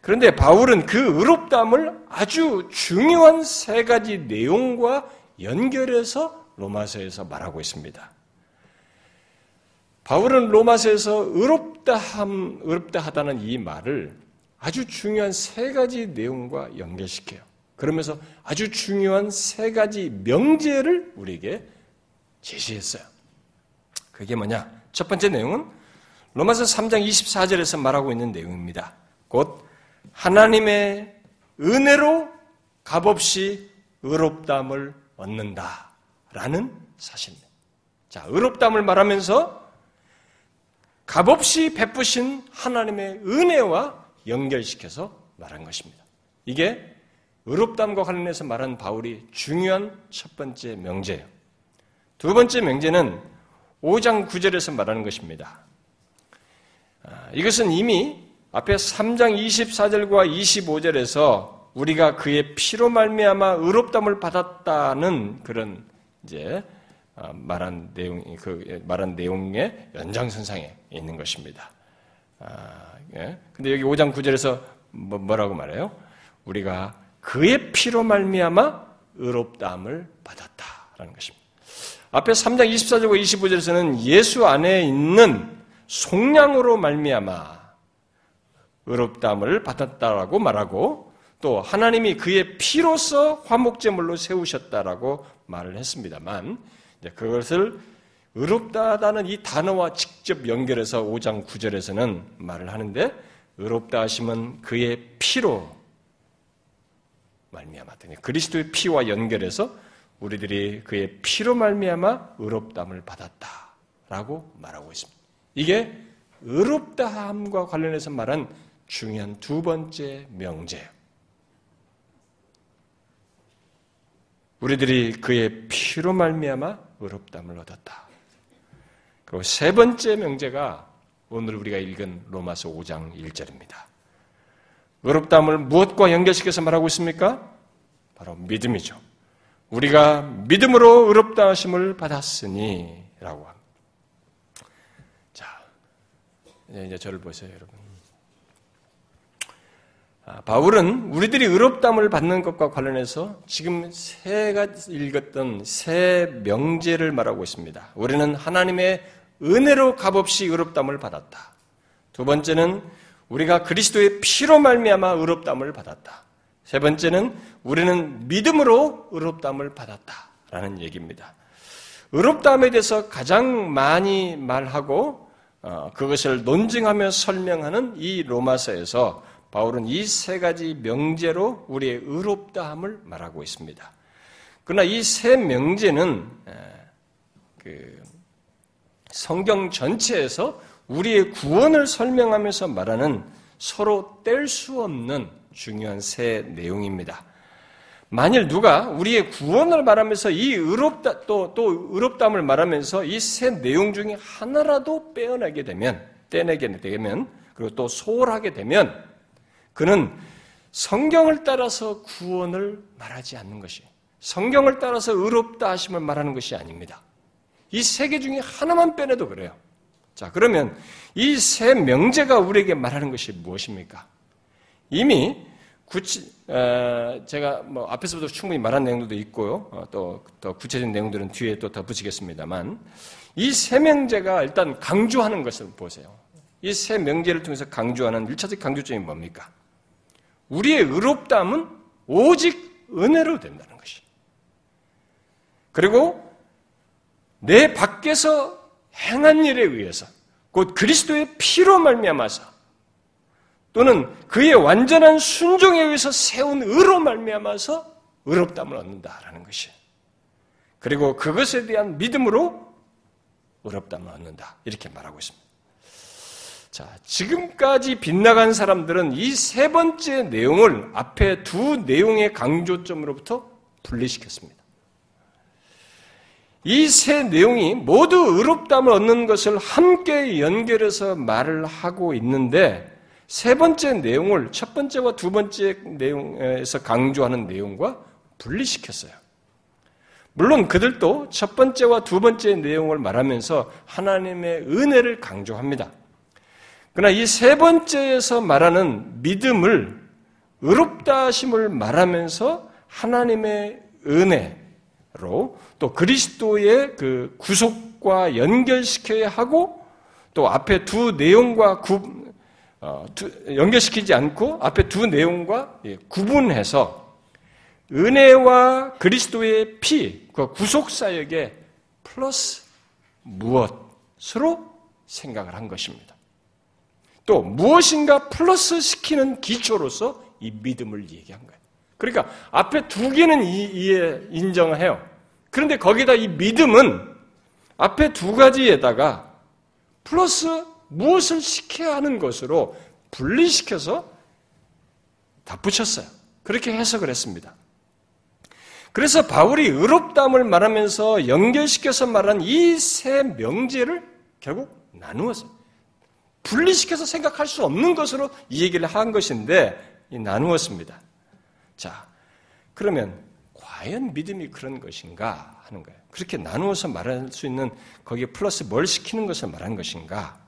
그런데 바울은 그 의롭다함을 아주 중요한 세 가지 내용과 연결해서 로마서에서 말하고 있습니다. 바울은 로마서에서 의롭다함, 의롭다 하다는 이 말을 아주 중요한 세 가지 내용과 연결시켜요. 그러면서 아주 중요한 세 가지 명제를 우리에게 제시했어요. 그게 뭐냐? 첫 번째 내용은 로마서 3장 24절에서 말하고 있는 내용입니다. 곧 하나님의 은혜로 값없이 의롭담을 얻는다라는 사실입니다. 자, 의롭담을 말하면서 값없이 베푸신 하나님의 은혜와 연결시켜서 말한 것입니다. 이게 의롭담과 관련해서 말한 바울이 중요한 첫 번째 명제예요. 두 번째 명제는 5장 9절에서 말하는 것입니다. 아, 이것은 이미 앞에 3장 24절과 25절에서 우리가 그의 피로 말미암아 의롭담을 받았다는 그런 이제 아, 말한 내용 그 말한 내용의 연장선상에 있는 것입니다. 아, 예. 근데 여기 5장 9절에서 뭐, 뭐라고 말해요? 우리가 그의 피로 말미암아 의롭다함을 받았다라는 것입니다. 앞에 3장 24절과 25절에서는 예수 안에 있는 속량으로 말미암아 의롭다함을 받았다라고 말하고 또 하나님이 그의 피로서 화목제물로 세우셨다라고 말을 했습니다만 그것을 의롭다다는 이 단어와 직접 연결해서 5장 9절에서는 말을 하는데 의롭다 하심은 그의 피로 말미암았더니 그리스도의 피와 연결해서 우리들이 그의 피로 말미암아 의롭담을 받았다라고 말하고 있습니다. 이게 의롭다함과 관련해서 말한 중요한 두 번째 명제예요. 우리들이 그의 피로 말미암아 의롭담을 얻었다. 그리고 세 번째 명제가 오늘 우리가 읽은 로마서 5장 1절입니다. 의롭담을 무엇과 연결시켜서 말하고 있습니까? 바로 믿음이죠. 우리가 믿음으로 의롭다 하심을 받았으니 라고 합니다. 자, 이제 저를 보세요, 여러분. 아, 바울은 우리들이 의롭담을 받는 것과 관련해서 지금 세 가지 읽었던 세 명제를 말하고 있습니다. 우리는 하나님의 은혜로 값없이 의롭담을 받았다. 두 번째는 우리가 그리스도의 피로 말미암아 의롭담을 받았다. 세 번째는 우리는 믿음으로 의롭담을 받았다라는 얘기입니다. 의롭담에 대해서 가장 많이 말하고 어, 그것을 논증하며 설명하는 이 로마서에서 바울은 이 세 가지 명제로 우리의 의롭다함을 말하고 있습니다. 그러나 이 세 명제는 그 성경 전체에서 우리의 구원을 설명하면서 말하는 서로 뗄 수 없는 중요한 세 내용입니다. 만일 누가 우리의 구원을 말하면서 이 의롭다 또 또 의롭담을 말하면서 이 세 내용 중에 하나라도 빼어나게 되면 떼내게 되면 그리고 또 소홀하게 되면 그는 성경을 따라서 구원을 말하지 않는 것이 성경을 따라서 의롭다 하심을 말하는 것이 아닙니다. 이 세 개 중에 하나만 빼내도 그래요. 자, 그러면 이 세 명제가 우리에게 말하는 것이 무엇입니까? 이미 구치, 어, 제가 뭐 앞에서부터 충분히 말한 내용들도 있고요. 어, 또더 구체적인 내용들은 뒤에 또더 붙이겠습니다만 이 세 명제가 일단 강조하는 것을 보세요. 이 세 명제를 통해서 강조하는 일차적 강조점이 뭡니까? 우리의 의롭담은 오직 은혜로 된다는 것이. 그리고 내 밖에서 행한 일에 의해서 곧 그리스도의 피로 말미암아서 또는 그의 완전한 순종에 의해서 세운 의로 말미암아서 의롭담을 얻는다라는 것이. 그리고 그것에 대한 믿음으로 의롭담을 얻는다. 이렇게 말하고 있습니다. 자, 지금까지 빗나간 사람들은 이 세 번째 내용을 앞에 두 내용의 강조점으로부터 분리시켰습니다. 이 세 내용이 모두 의롭담을 얻는 것을 함께 연결해서 말을 하고 있는데 세 번째 내용을 첫 번째와 두 번째 내용에서 강조하는 내용과 분리시켰어요. 물론 그들도 첫 번째와 두 번째 내용을 말하면서 하나님의 은혜를 강조합니다. 그러나 이 세 번째에서 말하는 믿음을 의롭다 하심을 말하면서 하나님의 은혜로 또 그리스도의 그 구속과 연결시켜야 하고 또 앞에 두 내용과 연결시키지 않고 앞에 두 내용과 예, 구분해서 은혜와 그리스도의 피, 그 구속 사역에 플러스 무엇으로 생각을 한 것입니다. 또 무엇인가 플러스 시키는 기초로서 이 믿음을 얘기한 거예요. 그러니까 앞에 두 개는 이해 인정을 해요. 그런데 거기다 이 믿음은 앞에 두 가지에다가 플러스 무엇을 시켜야 하는 것으로 분리시켜서 다 붙였어요. 그렇게 해석을 했습니다. 그래서 바울이 의롭담을 말하면서 연결시켜서 말한 이 세 명제를 결국 나누었어요. 분리시켜서 생각할 수 없는 것으로 이 얘기를 한 것인데 나누었습니다. 자, 그러면 과연 믿음이 그런 것인가 하는 거예요. 그렇게 나누어서 말할 수 있는 거기에 플러스 뭘 시키는 것을 말한 것인가?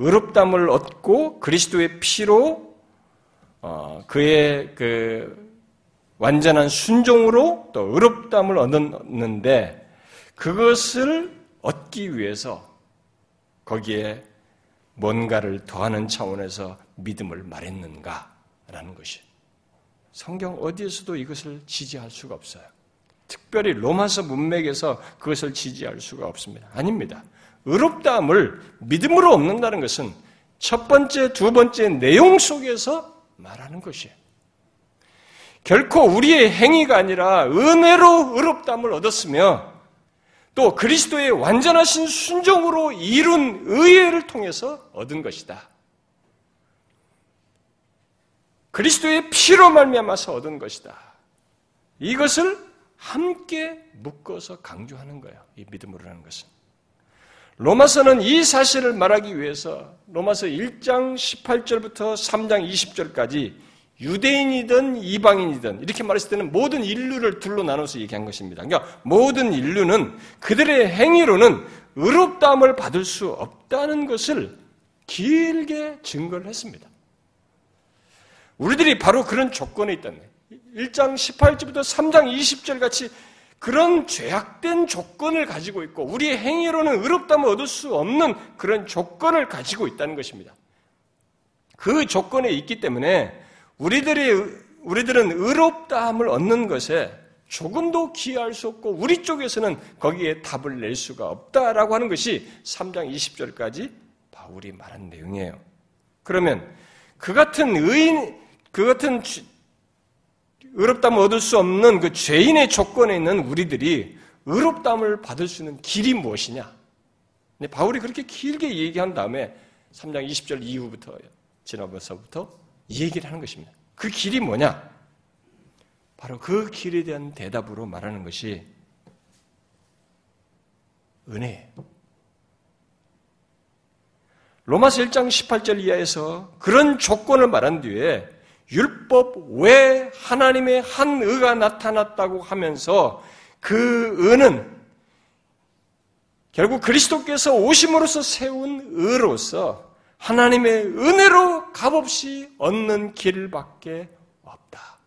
의롭담을 얻고 그리스도의 피로 어, 그의 그 완전한 순종으로 또 의롭담을 얻었는데 그것을 얻기 위해서 거기에 뭔가를 더하는 차원에서 믿음을 말했는가라는 것이 성경 어디에서도 이것을 지지할 수가 없어요. 특별히 로마서 문맥에서 그것을 지지할 수가 없습니다. 아닙니다. 의롭다함을 믿음으로 얻는다는 것은 첫 번째, 두 번째 내용 속에서 말하는 것이에요. 결코 우리의 행위가 아니라 은혜로 의롭다함을 얻었으며 또 그리스도의 완전하신 순종으로 이룬 의회를 통해서 얻은 것이다. 그리스도의 피로 말미암아서 얻은 것이다. 이것을 함께 묶어서 강조하는 거예요. 이 믿음으로라는 것은. 로마서는 이 사실을 말하기 위해서 로마서 1장 18절부터 3장 20절까지 유대인이든 이방인이든 이렇게 말했을 때는 모든 인류를 둘로 나눠서 얘기한 것입니다. 그러니까 모든 인류는 그들의 행위로는 의롭다함을 받을 수 없다는 것을 길게 증거를 했습니다. 우리들이 바로 그런 조건에 있다는 거예요. 1장 18절부터 3장 20절 같이 그런 죄악된 조건을 가지고 있고 우리의 행위로는 의롭다함을 얻을 수 없는 그런 조건을 가지고 있다는 것입니다. 그 조건에 있기 때문에 우리들이 우리들은 의롭다함을 얻는 것에 조금도 기여할 수 없고 우리 쪽에서는 거기에 답을 낼 수가 없다라고 하는 것이 3장 20절까지 바울이 말한 내용이에요. 그러면 그 같은 의인 그 같은 의롭담을 얻을 수 없는 그 죄인의 조건에 있는 우리들이 의롭담을 받을 수 있는 길이 무엇이냐? 근데 바울이 그렇게 길게 얘기한 다음에 3장 20절 이후부터 지난번서부터 얘기를 하는 것입니다. 그 길이 뭐냐? 바로 그 길에 대한 대답으로 말하는 것이 은혜예요. 로마서 1장 18절 이하에서 그런 조건을 말한 뒤에 율법 외 하나님의 한 의가 나타났다고 하면서 그 의는 결국 그리스도께서 오심으로써 세운 의로서 하나님의 은혜로 값없이 얻는 길밖에 없다.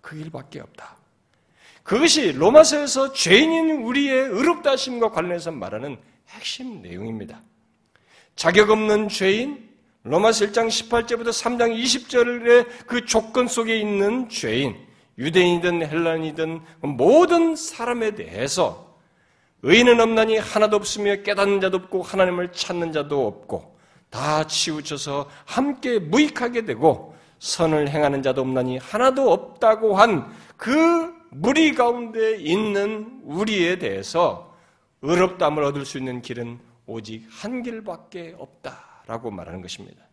그 길밖에 없다. 그것이 로마서에서 죄인인 우리의 의롭다 하심과 관련해서 말하는 핵심 내용입니다. 자격 없는 죄인, 로마서 1장 18절부터 3장 20절의 그 조건 속에 있는 죄인, 유대인이든 헬란이든 모든 사람에 대해서 의인은 없나니 하나도 없으며 깨닫는 자도 없고 하나님을 찾는 자도 없고 다 치우쳐서 함께 무익하게 되고 선을 행하는 자도 없나니 하나도 없다고 한 그 무리 가운데 있는 우리에 대해서 의롭담을 얻을 수 있는 길은 오직 한 길밖에 없다. 라고 말하는 것입니다.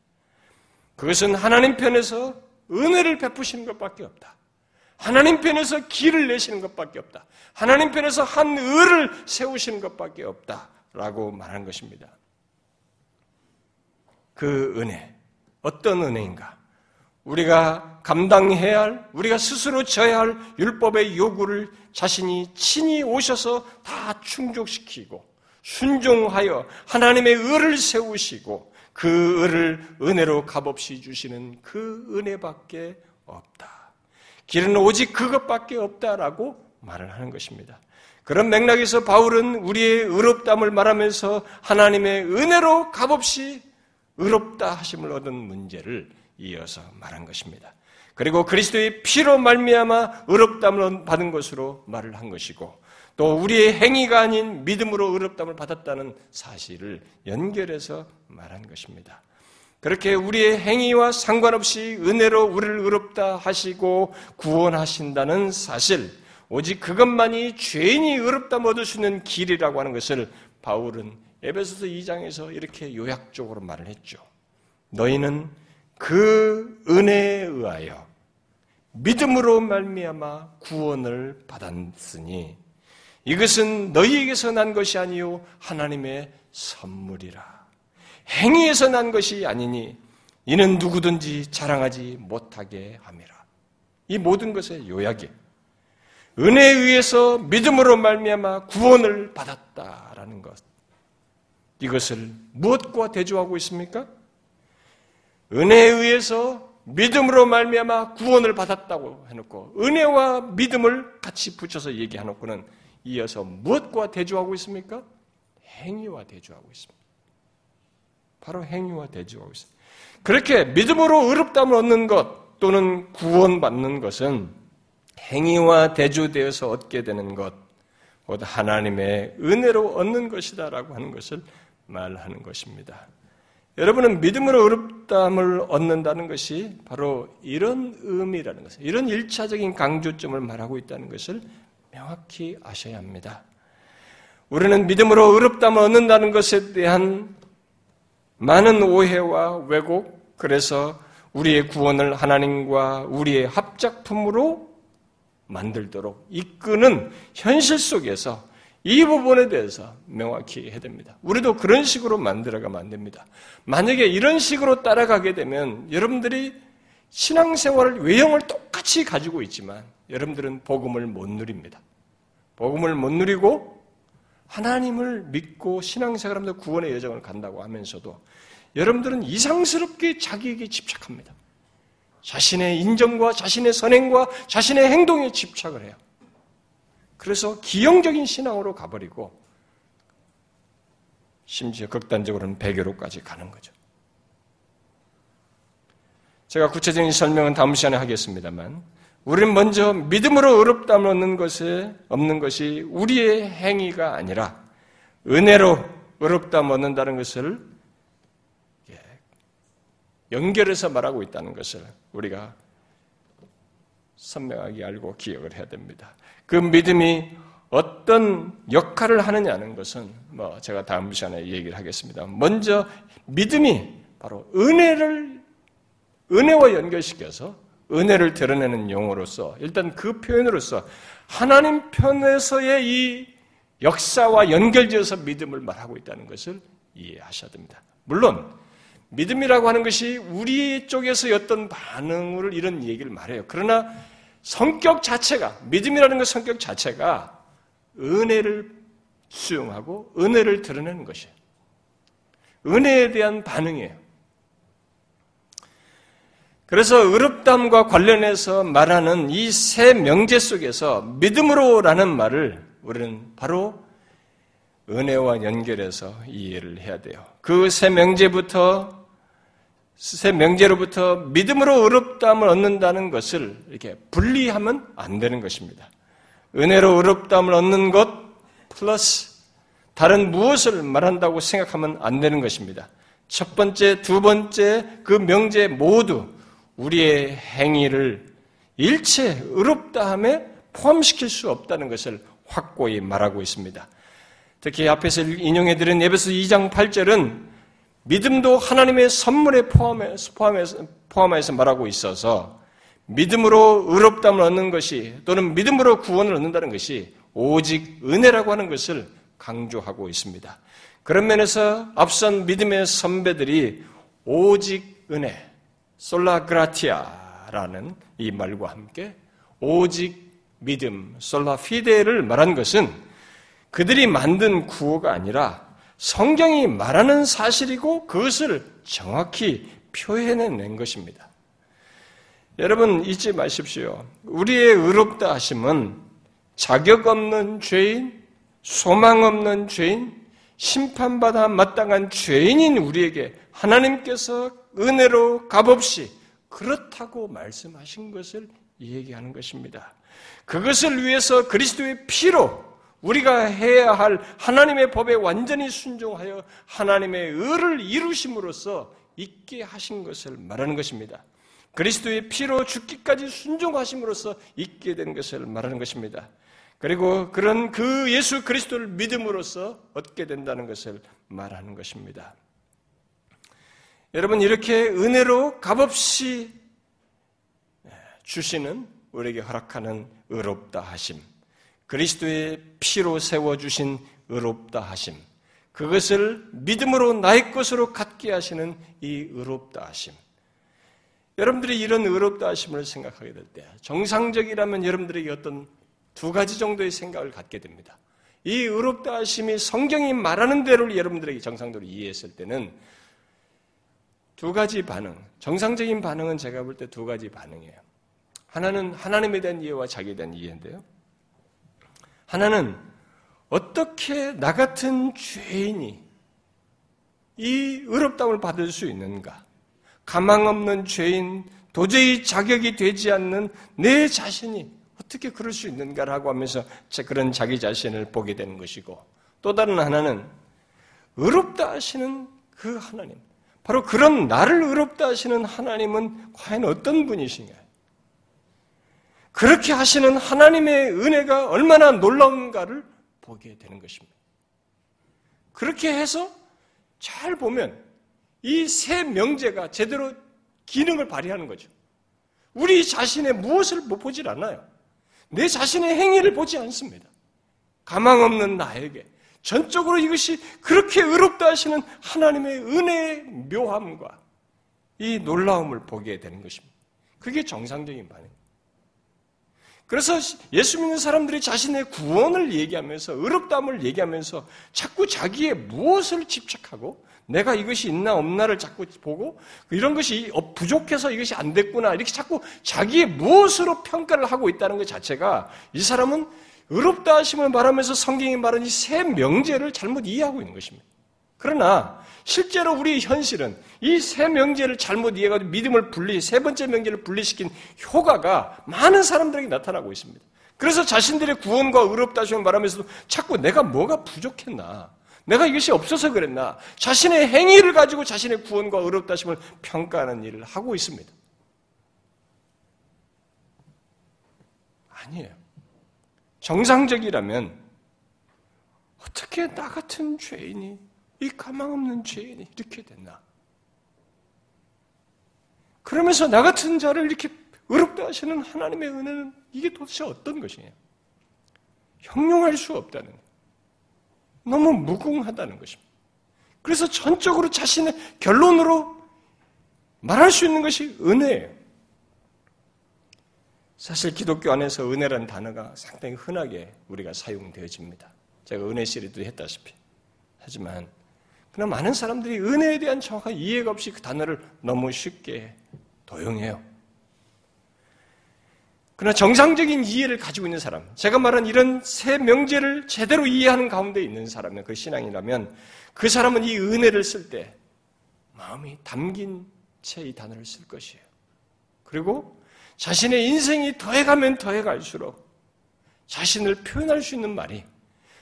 그것은 하나님 편에서 은혜를 베푸시는 것밖에 없다. 하나님 편에서 길을 내시는 것밖에 없다. 하나님 편에서 한 의를 세우시는 것밖에 없다. 라고 말하는 것입니다. 그 은혜, 어떤 은혜인가? 우리가 감당해야 할, 우리가 스스로 져야 할 율법의 요구를 자신이 친히 오셔서 다 충족시키고 순종하여 하나님의 의를 세우시고 그 을을 은혜로 값없이 주시는 그 은혜밖에 없다. 길은 오직 그것밖에 없다라고 말을 하는 것입니다. 그런 맥락에서 바울은 우리의 의롭담을 말하면서 하나님의 은혜로 값없이 의롭다 하심을 얻은 문제를 이어서 말한 것입니다. 그리고 그리스도의 피로 말미암아 의롭담을 받은 것으로 말을 한 것이고 또 우리의 행위가 아닌 믿음으로 의롭담을 받았다는 사실을 연결해서 말한 것입니다. 그렇게 우리의 행위와 상관없이 은혜로 우리를 의롭다 하시고 구원하신다는 사실, 오직 그것만이 죄인이 의롭다 얻을 수 있는 길이라고 하는 것을 바울은 에베소서 2장에서 이렇게 요약적으로 말을 했죠. 너희는 그 은혜에 의하여 믿음으로 말미암아 구원을 받았으니 이것은 너희에게서 난 것이 아니요 하나님의 선물이라. 행위에서 난 것이 아니니 이는 누구든지 자랑하지 못하게 함이라. 이 모든 것의 요약이 은혜에 의해서 믿음으로 말미암아 구원을 받았다라는 것. 이것을 무엇과 대조하고 있습니까? 은혜에 의해서 믿음으로 말미암아 구원을 받았다고 해놓고 은혜와 믿음을 같이 붙여서 얘기해놓고는 이어서 무엇과 대조하고 있습니까? 행위와 대조하고 있습니다. 바로 행위와 대조하고 있습니다. 그렇게 믿음으로 의롭담을 얻는 것 또는 구원받는 것은 행위와 대조되어서 얻게 되는 것, 곧 하나님의 은혜로 얻는 것이다라고 하는 것을 말하는 것입니다. 여러분은 믿음으로 의롭담을 얻는다는 것이 바로 이런 의미라는 것을, 이런 일차적인 강조점을 말하고 있다는 것을 명확히 아셔야 합니다. 우리는 믿음으로 의롭담을 얻는다는 것에 대한 많은 오해와 왜곡, 그래서 우리의 구원을 하나님과 우리의 합작품으로 만들도록 이끄는 현실 속에서 이 부분에 대해서 명확히 해야 됩니다. 우리도 그런 식으로 만들어가면 안 됩니다. 만약에 이런 식으로 따라가게 되면 여러분들이 신앙생활을 외형을 똑같이 가지고 있지만 여러분들은 복음을 못 누립니다. 복음을 못 누리고 하나님을 믿고 신앙생활하면서 구원의 여정을 간다고 하면서도 여러분들은 이상스럽게 자기에게 집착합니다. 자신의 인정과 자신의 선행과 자신의 행동에 집착을 해요. 그래서 기형적인 신앙으로 가버리고 심지어 극단적으로는 배교로까지 가는 거죠. 제가 구체적인 설명은 다음 시간에 하겠습니다만 우리는 먼저 믿음으로 어렵다을 얻는 것에 없는 것이 우리의 행위가 아니라 은혜로 어렵다을 얻는다는 것을 연결해서 말하고 있다는 것을 우리가 선명하게 알고 기억을 해야 됩니다. 그 믿음이 어떤 역할을 하느냐는 것은 뭐 제가 다음 시간에 얘기를 하겠습니다. 먼저 믿음이 바로 은혜를 은혜와 연결시켜서 은혜를 드러내는 용어로서 일단 그 표현으로서 하나님 편에서의 이 역사와 연결지어서 믿음을 말하고 있다는 것을 이해하셔야 됩니다. 물론 믿음이라고 하는 것이 우리 쪽에서 어떤 반응을 이런 얘기를 말해요. 그러나 성격 자체가 믿음이라는 것 성격 자체가 은혜를 수용하고 은혜를 드러내는 것이에요. 은혜에 대한 반응이에요. 그래서 의롭담과 관련해서 말하는 이 세 명제 속에서 믿음으로라는 말을 우리는 바로 은혜와 연결해서 이해를 해야 돼요. 그 세 명제부터 새 명제로부터 믿음으로 의롭다함을 얻는다는 것을 이렇게 분리하면 안 되는 것입니다. 은혜로 의롭다함을 얻는 것 플러스 다른 무엇을 말한다고 생각하면 안 되는 것입니다. 첫 번째, 두 번째 그 명제 모두 우리의 행위를 일체 의롭다함에 포함시킬 수 없다는 것을 확고히 말하고 있습니다. 특히 앞에서 인용해드린 에베소 2장 8절은 믿음도 하나님의 선물에 포함해서, 포함해서, 포함해서 말하고 있어서 믿음으로 의롭담을 얻는 것이 또는 믿음으로 구원을 얻는다는 것이 오직 은혜라고 하는 것을 강조하고 있습니다. 그런 면에서 앞선 믿음의 선배들이 오직 은혜, 솔라그라티아라는 이 말과 함께 오직 믿음, 솔라피데를 말한 것은 그들이 만든 구호가 아니라 성경이 말하는 사실이고 그것을 정확히 표현해낸 것입니다. 여러분 잊지 마십시오. 우리의 의롭다 하심은 자격 없는 죄인, 소망 없는 죄인, 심판받아 마땅한 죄인인 우리에게 하나님께서 은혜로 값없이 그렇다고 말씀하신 것을 얘기하는 것입니다. 그것을 위해서 그리스도의 피로 우리가 해야 할 하나님의 법에 완전히 순종하여 하나님의 의를 이루심으로써 있게 하신 것을 말하는 것입니다. 그리스도의 피로 죽기까지 순종하심으로써 있게 된 것을 말하는 것입니다. 그리고 그런 그 예수 그리스도를 믿음으로써 얻게 된다는 것을 말하는 것입니다. 여러분 이렇게 은혜로 값없이 주시는 우리에게 허락하는 의롭다 하심 그리스도의 피로 세워주신 의롭다 하심. 그것을 믿음으로 나의 것으로 갖게 하시는 이 의롭다 하심. 여러분들이 이런 의롭다 하심을 생각하게 될 때, 정상적이라면 여러분들에게 어떤 두 가지 정도의 생각을 갖게 됩니다. 이 의롭다 하심이 성경이 말하는 대로 여러분들에게 정상적으로 이해했을 때는 두 가지 반응, 정상적인 반응은 제가 볼 때 두 가지 반응이에요. 하나는 하나님에 대한 이해와 자기에 대한 이해인데요. 하나는 어떻게 나 같은 죄인이 이 의롭다움을 받을 수 있는가? 가망 없는 죄인, 도저히 자격이 되지 않는 내 자신이 어떻게 그럴 수 있는가라고 하면서 그런 자기 자신을 보게 되는 것이고 또 다른 하나는 의롭다 하시는 그 하나님, 바로 그런 나를 의롭다 하시는 하나님은 과연 어떤 분이신가? 그렇게 하시는 하나님의 은혜가 얼마나 놀라운가를 보게 되는 것입니다. 그렇게 해서 잘 보면 이 세 명제가 제대로 기능을 발휘하는 거죠. 우리 자신의 무엇을 못 보질 않아요. 내 자신의 행위를 보지 않습니다. 가망 없는 나에게 전적으로 이것이 그렇게 의롭다 하시는 하나님의 은혜의 묘함과 이 놀라움을 보게 되는 것입니다. 그게 정상적인 반응입니다. 그래서 예수 믿는 사람들이 자신의 구원을 얘기하면서 의롭다함을 얘기하면서 자꾸 자기의 무엇을 집착하고 내가 이것이 있나 없나를 자꾸 보고 이런 것이 부족해서 이것이 안 됐구나 이렇게 자꾸 자기의 무엇으로 평가를 하고 있다는 것 자체가 이 사람은 의롭다 하심을 말하면서 성경이 말하는 이 세 명제를 잘못 이해하고 있는 것입니다. 그러나 실제로 우리 현실은 이 세 명제를 잘못 이해가지고 믿음을 분리, 세 번째 명제를 분리시킨 효과가 많은 사람들에게 나타나고 있습니다. 그래서 자신들의 구원과 의롭다 하심을 말하면서도 자꾸 내가 뭐가 부족했나, 내가 이것이 없어서 그랬나, 자신의 행위를 가지고 자신의 구원과 의롭다 하심을 평가하는 일을 하고 있습니다. 아니에요. 정상적이라면 어떻게 나 같은 죄인이 이 가망 없는 죄인이 이렇게 됐나? 그러면서 나 같은 자를 이렇게 의롭다 하시는 하나님의 은혜는 이게 도대체 어떤 것이냐? 형용할 수 없다는 너무 무궁하다는 것입니다. 그래서 전적으로 자신의 결론으로 말할 수 있는 것이 은혜예요. 사실 기독교 안에서 은혜라는 단어가 상당히 흔하게 우리가 사용되어집니다. 제가 은혜 시리도 했다시피. 하지만 그러나 많은 사람들이 은혜에 대한 정확한 이해가 없이 그 단어를 너무 쉽게 도용해요. 그러나 정상적인 이해를 가지고 있는 사람, 제가 말한 이런 세 명제를 제대로 이해하는 가운데 있는 사람은 그 신앙이라면 그 사람은 이 은혜를 쓸 때 마음이 담긴 채 이 단어를 쓸 것이에요. 그리고 자신의 인생이 더해가면 더해갈수록 자신을 표현할 수 있는 말이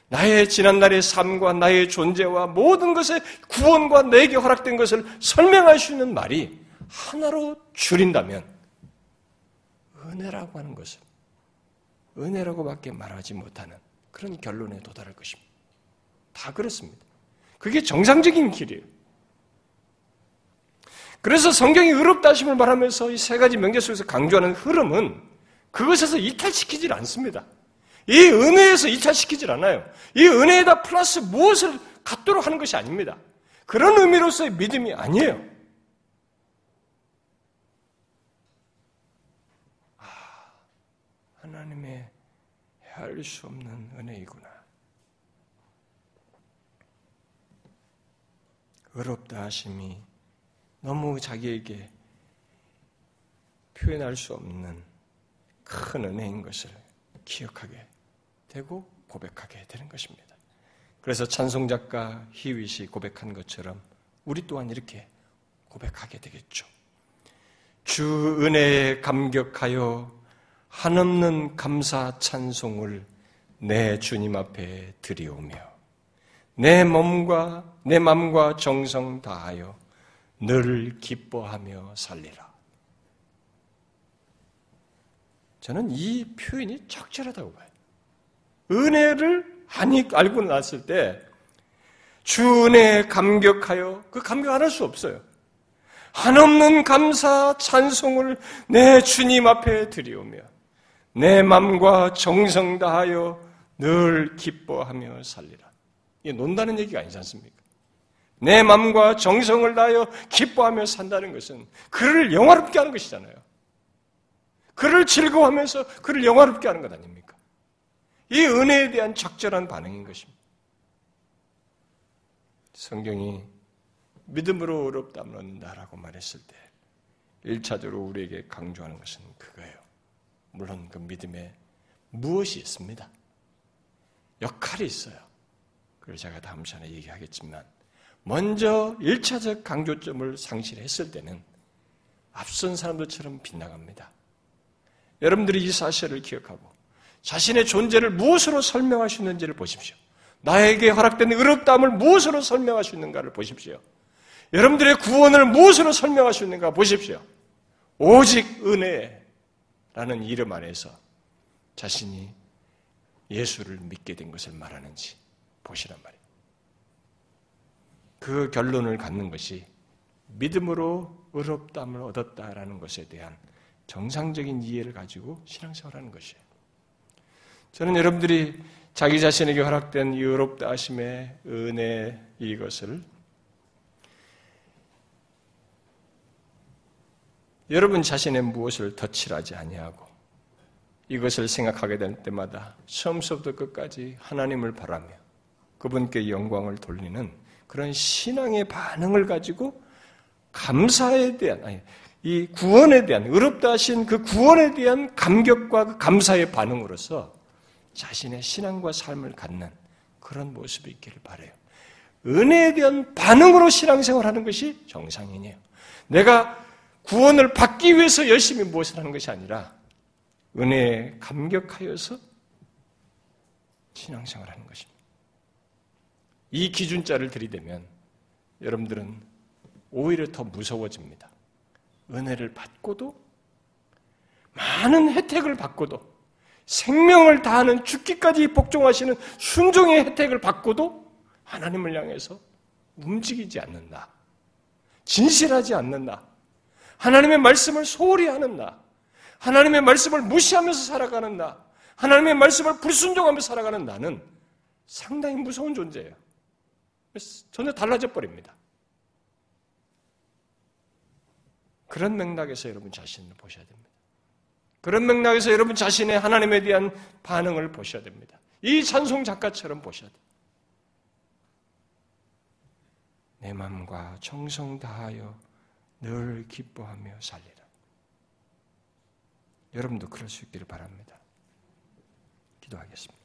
나의 지난날의 삶과 나의 존재와 모든 것의 구원과 내게 허락된 것을 설명할 수 있는 말이 하나로 줄인다면 은혜라고 하는 것은 은혜라고밖에 말하지 못하는 그런 결론에 도달할 것입니다. 다 그렇습니다. 그게 정상적인 길이에요. 그래서 성경이 의롭다 하심을 말하면서 이 세 가지 명제 속에서 강조하는 흐름은 그것에서 이탈시키질 않습니다. 이 은혜에서 이탈시키질 않아요. 이 은혜에다 플러스 무엇을 갖도록 하는 것이 아닙니다. 그런 의미로서의 믿음이 아니에요. 아, 하나님의 헤아릴 수 없는 은혜이구나. 의롭다 하심이 너무 자기에게 표현할 수 없는 큰 은혜인 것을 기억하게 되고 고백하게 되는 것입니다. 그래서 찬송작가 히윗이 고백한 것처럼 우리 또한 이렇게 고백하게 되겠죠. 주 은혜에 감격하여 한없는 감사 찬송을 내 주님 앞에 드리오며 내 몸과 내 마음과 정성 다하여 늘 기뻐하며 살리라. 저는 이 표현이 적절하다고 봐요. 은혜를 아니 알고 났을 때 주 은혜 감격하여 그 감격 안 할 수 없어요. 한없는 감사 찬송을 내 주님 앞에 드리오며 내 맘과 정성 다하여 늘 기뻐하며 살리라. 이게 논다는 얘기가 아니지 않습니까? 내 마음과 정성을 다하여 기뻐하며 산다는 것은 그를 영화롭게 하는 것이잖아요. 그를 즐거워하면서 그를 영화롭게 하는 것 아닙니까? 이 은혜에 대한 적절한 반응인 것입니다. 성경이 믿음으로 어렵다면 얻는다라고 말했을 때 1차적으로 우리에게 강조하는 것은 그거예요. 물론 그 믿음에 무엇이 있습니다. 역할이 있어요. 그걸 제가 다음 시간에 얘기하겠지만 먼저 1차적 강조점을 상실했을 때는 앞선 사람들처럼 빗나갑니다. 여러분들이 이 사실을 기억하고 자신의 존재를 무엇으로 설명할 수 있는지를 보십시오. 나에게 허락된 의롭다함을 무엇으로 설명할 수 있는가를 보십시오. 여러분들의 구원을 무엇으로 설명할 수 있는가 보십시오. 오직 은혜 라는 이름 안에서 자신이 예수를 믿게 된 것을 말하는지 보시란 말이에요. 그 결론을 갖는 것이 믿음으로 의롭담을 얻었다라는 것에 대한 정상적인 이해를 가지고 신앙생활하는 것이에요. 저는 여러분들이 자기 자신에게 허락된 의롭다 하심의 은혜 이것을 여러분 자신의 무엇을 덧칠하지 아니하고 이것을 생각하게 될 때마다 처음부터 끝까지 하나님을 바라며 그분께 영광을 돌리는 그런 신앙의 반응을 가지고 감사에 대한 아니 이 구원에 대한 의롭다 하신 그 구원에 대한 감격과 그 감사의 반응으로서 자신의 신앙과 삶을 갖는 그런 모습이 있기를 바래요. 은혜에 대한 반응으로 신앙생활하는 것이 정상이에요. 내가 구원을 받기 위해서 열심히 무엇을 하는 것이 아니라 은혜에 감격하여서 신앙생활 하는 것입니다. 이 기준자를 들이대면 여러분들은 오히려 더 무서워집니다. 은혜를 받고도 많은 혜택을 받고도 생명을 다하는 죽기까지 복종하시는 순종의 혜택을 받고도 하나님을 향해서 움직이지 않는다. 진실하지 않는다. 하나님의 말씀을 소홀히 하는 나. 하나님의 말씀을 무시하면서 살아가는 나. 하나님의 말씀을 불순종하면서 살아가는 나는 상당히 무서운 존재예요. 전혀 달라져 버립니다. 그런 맥락에서 여러분 자신을 보셔야 됩니다. 그런 맥락에서 여러분 자신의 하나님에 대한 반응을 보셔야 됩니다. 이 찬송 작가처럼 보셔야 돼요. 내 마음과 정성 다하여 늘 기뻐하며 살리라. 여러분도 그럴 수 있기를 바랍니다. 기도하겠습니다.